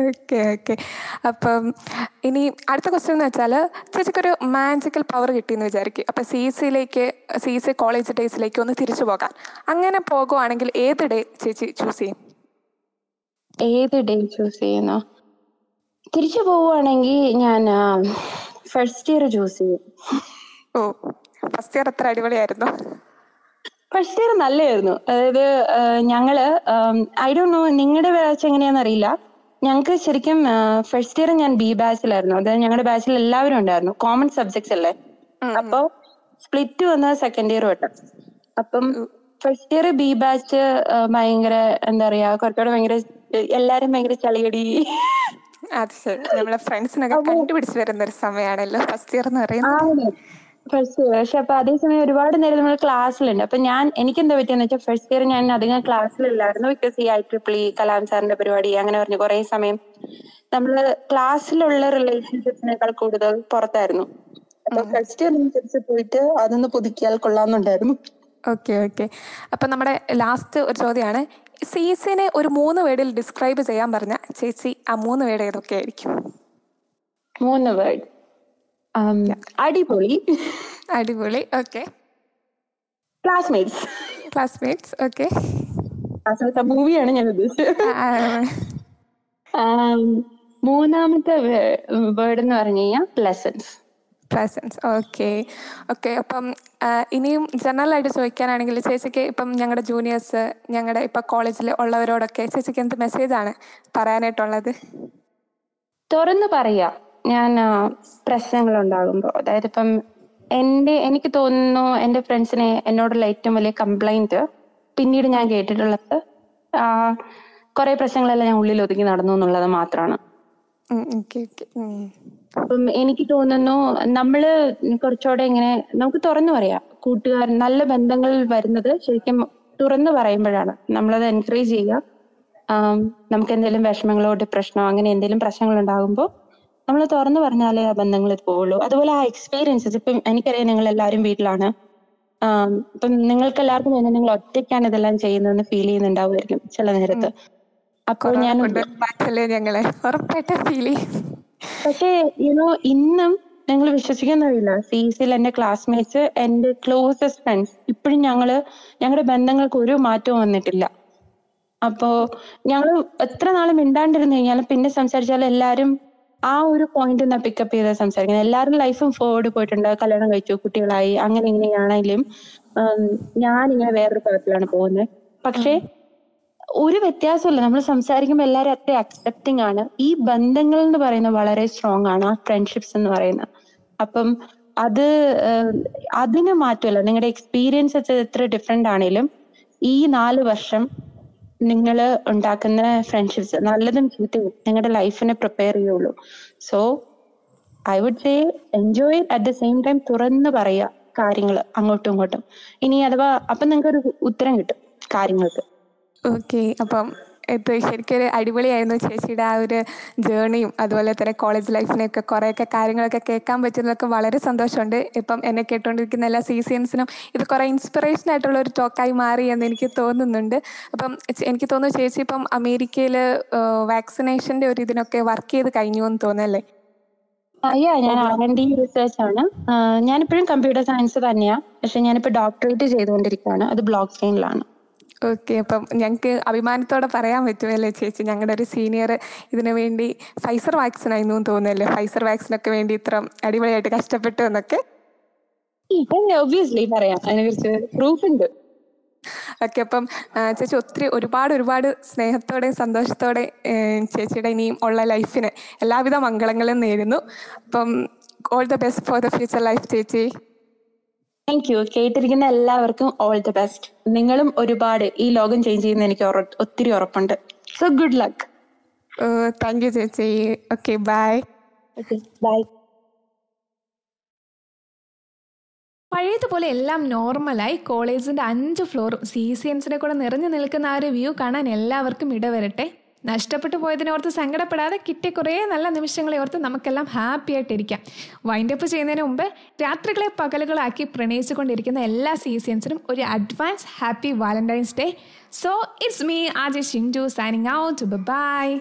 Okay okay. അപ്പം ഇനി അടുത്ത ക്വസ്റ്റ്യൻ എന്ന് വെച്ചാൽ ചേച്ചിക്കൊരു മാജിക്കൽ പവർ കിട്ടിയെന്ന് വിചാരിക്കും. അപ്പം സി സിയിലേക്ക് സി സി കോളേജ് ഡേയ്സിലേക്ക് ഒന്ന് തിരിച്ചു പോകാൻ. അങ്ങനെ പോകുവാണെങ്കിൽ ഏത് ഡേ ചേച്ചി ചൂസ് ചെയ്യും? ഏത് ഡേ ചൂസ് ചെയ്യുന്നോ? തിരിച്ചു പോവുകയാണെങ്കിൽ ഞാൻ ഫസ്റ്റ് ഇയർ ചൂസ് ചെയ്യും. ഓ ഫസ്റ്റ് ഇയർ എത്ര അടിപൊളിയായിരുന്നു. ഫസ്റ്റ് ഇയർ നല്ലതായിരുന്നു. അതായത് ഞങ്ങൾ ഐ ഡോ നോ നിങ്ങളുടെ ബാച്ച് എങ്ങനെയാന്ന് അറിയില്ല. ഞങ്ങൾക്ക് ശരിക്കും ഫസ്റ്റ് ഇയർ ഞാൻ ബി ബാച്ചിലായിരുന്നു അതായത് ഞങ്ങളുടെ ബാച്ചിൽ എല്ലാവരും ഉണ്ടായിരുന്നു. കോമൺ സബ്ജക്ട്സ് അല്ലേ? അപ്പൊ സ്പ്ലിറ്റ് വന്നത് സെക്കൻഡ് ഇയർ തൊട്ട്. അപ്പം ഫസ്റ്റ് ഇയർ ബി ബാച്ച് ഭയങ്കര എന്താ പറയാ കുറച്ചുകൂടെ ഭയങ്കര എല്ലാരും ഭയങ്കര ചളിയടി. അത് ശരി. നമ്മളെ ഫ്രണ്ട്സിനൊക്കെ കണ്ടുപിടിച്ച് വരുന്ന ഒരു സമയമാണല്ലോ ഫസ്റ്റ് ഇയർ എന്ന് പറയുന്നത്. ഫസ്റ്റ് ഇയർ പക്ഷെ അപ്പൊ അതേസമയം ഒരുപാട് നേരം നമ്മൾ ക്ലാസ്സിലുണ്ട്. അപ്പൊ ഞാൻ എനിക്ക് എന്താ പറ്റിയെന്ന് വെച്ചാൽ ഫസ്റ്റ് ഇയർ ഞാൻ അധികം ക്ലാസ്സിലില്ലായിരുന്നു. ബിക്കോസ് ഈ ഐ ട്രിപ്പിൾ ഇ കലാം സാറിന്റെ പരിപാടി അങ്ങനെ പറഞ്ഞു കുറെ സമയം നമ്മൾ ക്ലാസ്സിലുള്ള റിലേഷൻഷിപ്പിനേക്കാൾ കൂടുതൽ പുറത്തായിരുന്നു. അപ്പൊ ഫസ്റ്റ് ഇയർ അനുസരിച്ച് പോയിട്ട് അതൊന്ന് പുതുക്കിയാൽ കൊള്ളാന്നുണ്ടായിരുന്നു ഓക്കെ ഓക്കെ അപ്പൊ നമ്മുടെ ലാസ്റ്റ് ഒരു ചോദ്യമാണ് സീസിനെ ഒരു മൂന്ന് വേർഡിൽ ഡിസ്ക്രൈബ് ചെയ്യാൻ പറഞ്ഞ ചേച്ചി ആ മൂന്ന് വേർഡ് ഏതൊക്കെ ആയിരിക്കും മൂന്ന് വേർഡ്. അടിപൊളി. അടിപൊളി. ഓക്കെ ക്ലാസ്മേറ്റ്സ് ക്ലാസ്മേറ്റ്സ് ഓക്കെ മൂവിയാണ് ഞാൻ ഉദ്ദേശിച്ചത്. മൂന്നാമത്തെ വേർഡ് എന്ന് പറഞ്ഞു കഴിഞ്ഞാൽ പ്ലസൻസ് പ്രസൻസ് ഓക്കെ ഓക്കെ അപ്പം ഇനിയും ജനറൽ ആയിട്ട് ചോദിക്കാനാണെങ്കിൽ ചേച്ചിക്ക് ഇപ്പം ഞങ്ങളുടെ ജൂനിയേഴ്സ് ഞങ്ങളുടെ ഇപ്പം കോളേജിൽ ഉള്ളവരോടൊക്കെ ചേച്ചിക്ക് എന്ത് മെസ്സേജാണ് പറയാനായിട്ടുള്ളത്? തുറന്നു പറയാ. ഞാൻ പ്രശ്നങ്ങൾ ഉണ്ടാകുമ്പോൾ അതായത് ഇപ്പം എന്റെ എനിക്ക് തോന്നുന്നു എന്റെ ഫ്രണ്ട്സിനെ എന്നോടുള്ള ഏറ്റവും വലിയ കംപ്ലൈന്റ് പിന്നീട് ഞാൻ കേട്ടിട്ടുള്ളത് കുറെ പ്രശ്നങ്ങളെല്ലാം ഞാൻ ഉള്ളിൽ ഒതുങ്ങി നടന്നു എന്നുള്ളത് മാത്രമാണ് അപ്പം എനിക്ക് തോന്നുന്നു നമ്മൾ കുറച്ചുകൂടെ ഇങ്ങനെ നമുക്ക് തുറന്നു പറയാം. കൂട്ടുകാർ നല്ല ബന്ധങ്ങൾ വരുന്നത് ശരിക്കും തുറന്നു പറയുമ്പോഴാണ്. നമ്മളത് എൻകറേജ് ചെയ്യുക. നമുക്ക് എന്തെങ്കിലും വിഷമങ്ങളോ ഡിപ്രഷനോ അങ്ങനെ എന്തെങ്കിലും പ്രശ്നങ്ങൾ ഉണ്ടാകുമ്പോൾ നമ്മൾ തുറന്നു പറഞ്ഞാലേ ആ ബന്ധങ്ങൾ പോവുള്ളൂ. അതുപോലെ ആ എക്സ്പീരിയൻസസ് ഇപ്പം എനിക്കറിയാം നിങ്ങൾ എല്ലാവരും വീട്ടിലാണ് ഇപ്പം നിങ്ങൾക്ക് എല്ലാവർക്കും തന്നെ നിങ്ങൾ ഒറ്റയ്ക്കാണ് ഇതെല്ലാം ചെയ്യുന്നതെന്ന് ഫീൽ ചെയ്യുന്നുണ്ടാവുമായിരിക്കും ചില നേരത്ത്. അപ്പോൾ ഞാൻ ഞങ്ങളെ. ഉറപ്പായിട്ട് ഫീൽ പക്ഷേ യുനോ ഇന്നും നിങ്ങൾ വിശ്വസിക്കുന്നില്ല സി സിയിൽ എന്റെ ക്ലാസ്മേറ്റ്സ് എന്റെ ക്ലോസസ്റ്റ് ഫ്രണ്ട്സ് ഇപ്പോഴും ഞങ്ങൾ ഞങ്ങളുടെ ബന്ധങ്ങൾക്ക് ഒരു മാറ്റവും വന്നിട്ടില്ല. അപ്പോ ഞങ്ങൾ എത്ര നാൾ മിണ്ടാണ്ടിരുന്നു കഴിഞ്ഞാലും പിന്നെ സംസാരിച്ചാൽ എല്ലാരും ആ ഒരു പോയിന്റ് പിക്ക് പിക്കപ്പ് ചെയ്ത് സംസാരിക്കുന്നത്. എല്ലാവരും ലൈഫും ഫോർവേഡ് പോയിട്ടുണ്ട്. കല്യാണം കഴിച്ചു കുട്ടികളായി അങ്ങനെ ഇങ്ങനെയാണെങ്കിലും ഞാൻ ഇങ്ങനെ വേറൊരു തലത്തിലാണ് പോകുന്നത് പക്ഷേ ഒരു വ്യത്യാസമില്ല നമ്മൾ സംസാരിക്കുമ്പോൾ എല്ലാവരും അത്ര അക്സെപ്റ്റിംഗ് ആണ്. ഈ ബന്ധങ്ങൾ എന്ന് പറയുന്നത് വളരെ സ്ട്രോങ് ആണ്. ആ ഫ്രണ്ട്ഷിപ്സ് എന്ന് പറയുന്നത്. അപ്പം അത് അതിന് മാറ്റമല്ല. നിങ്ങളുടെ എക്സ്പീരിയൻസസ് എത്ര ഡിഫറെന്റ് ആണെങ്കിലും ഈ നാല് വർഷം നിങ്ങൾ ഉണ്ടാക്കുന്ന ഫ്രണ്ട്ഷിപ്സ് നല്ലതും ചീത്തയും നിങ്ങളുടെ ലൈഫിനെ പ്രിപ്പയർ ചെയ്യുള്ളൂ. So I would say enjoy at the same time തുറന്ന് പറയുക കാര്യങ്ങൾ അങ്ങോട്ടും ഇങ്ങോട്ടും. ഇനി അഥവാ അപ്പം നിങ്ങൾക്ക് ഒരു ഉത്തരം കിട്ടും കാര്യങ്ങൾക്ക്. ഓക്കെ അപ്പം ഇത് ശരിക്കൊരു അടിപൊളിയായിരുന്നു ചേച്ചിയുടെ ആ ഒരു ജേണിയും അതുപോലെ തന്നെ കോളേജ് ലൈഫിനെയൊക്കെ കുറേയൊക്കെ കാര്യങ്ങളൊക്കെ കേൾക്കാൻ പറ്റുന്നതൊക്കെ വളരെ സന്തോഷമുണ്ട്. ഇപ്പം എന്നെ കേട്ടുകൊണ്ടിരിക്കുന്ന എല്ലാ സീസിയൻസിനും ഇത് കുറേ ഇൻസ്പിറേഷൻ ആയിട്ടുള്ള ഒരു ടോക്കായി മാറി എന്ന് എനിക്ക് തോന്നുന്നുണ്ട്. അപ്പം എനിക്ക് തോന്നുന്നു ചേച്ചി ഇപ്പം അമേരിക്കയിൽ വാക്സിനേഷന്റെ ഒരു ഇതിനൊക്കെ വർക്ക് ചെയ്ത് കഴിഞ്ഞു എന്ന് തോന്നുന്നല്ലേ അയ്യാ ഞാൻ ആർ എൻ ഡി റിസർച്ച് ആണ്. ഞാനിപ്പോഴും കമ്പ്യൂട്ടർ സയൻസ് തന്നെയാണ് പക്ഷെ ഞാനിപ്പോ ഡോക്ടറേറ്റ് ചെയ്തുകൊണ്ടിരിക്കുകയാണ്. അത് ബ്ലോക്ക് ചെയിനിലാണ് ഓക്കെ അപ്പം ഞങ്ങൾക്ക് അഭിമാനത്തോടെ പറയാൻ പറ്റുമല്ലേ ചേച്ചി? ഞങ്ങളുടെ ഒരു സീനിയർ ഇതിനു വേണ്ടി ഫൈസർ വാക്സിൻ ആയിരുന്നു എന്ന് തോന്നുന്നല്ലേ? ഫൈസർ വാക്സിനൊക്കെ വേണ്ടി ഇത്ര അടിപൊളിയായിട്ട് കഷ്ടപ്പെട്ടു എന്നൊക്കെ? ഒബ്വിയസ്ലി പറയാം. അതിനെക്കുറിച്ച് പ്രൂഫ് ഉണ്ട്. ഓക്കെ അപ്പം ചേച്ചി ഒത്തിരി ഒരുപാട് ഒരുപാട് സ്നേഹത്തോടെ സന്തോഷത്തോടെ ചേച്ചിയുടെ ഇനിയും ഉള്ള ലൈഫിന് എല്ലാവിധ മംഗളങ്ങളും നേരുന്നു. അപ്പം all the best for the future life ചേച്ചി. താങ്ക് യു കേട്ടിരിക്കുന്ന എല്ലാവർക്കും ഓൾ ദി ബെസ്റ്റ് നിങ്ങളും ഒരുപാട് ഈ ലോകം ചേഞ്ച് ചെയ്യുന്ന എനിക്ക് ഒത്തിരി ഉറപ്പുണ്ട്. So good luck thank you ചേച്ചി. ഓക്കെ ബൈ ഓക്കെ ബൈ പഴയതുപോലെ എല്ലാം നോർമലായി കോളേജിന്റെ അഞ്ച് ഫ്ലോറും സി സി എൻസിനെ കൂടെ നിറഞ്ഞു നിൽക്കുന്ന ആ ഒരു വ്യൂ കാണാൻ എല്ലാവർക്കും ഇടവരട്ടെ. നഷ്ടപ്പെട്ടു പോയതിനെ ഓർത്ത് സങ്കടപ്പെടാതെ കിട്ടിയ കുറേ നല്ല നിമിഷങ്ങളെ ഓർത്ത് നമുക്കെല്ലാം ഹാപ്പി ആയിട്ടിരിക്കാം. വൈൻഡപ്പ് ചെയ്യുന്നതിന് മുമ്പ് രാത്രികളെ പകലുകളാക്കി പ്രണയിച്ചുകൊണ്ടിരിക്കുന്ന എല്ലാ സീസൺസിനും ഒരു advance happy valentine's day so it's me ആജ് ഷിൻഡു സൈനിങ് ഔട്ട് ബൈ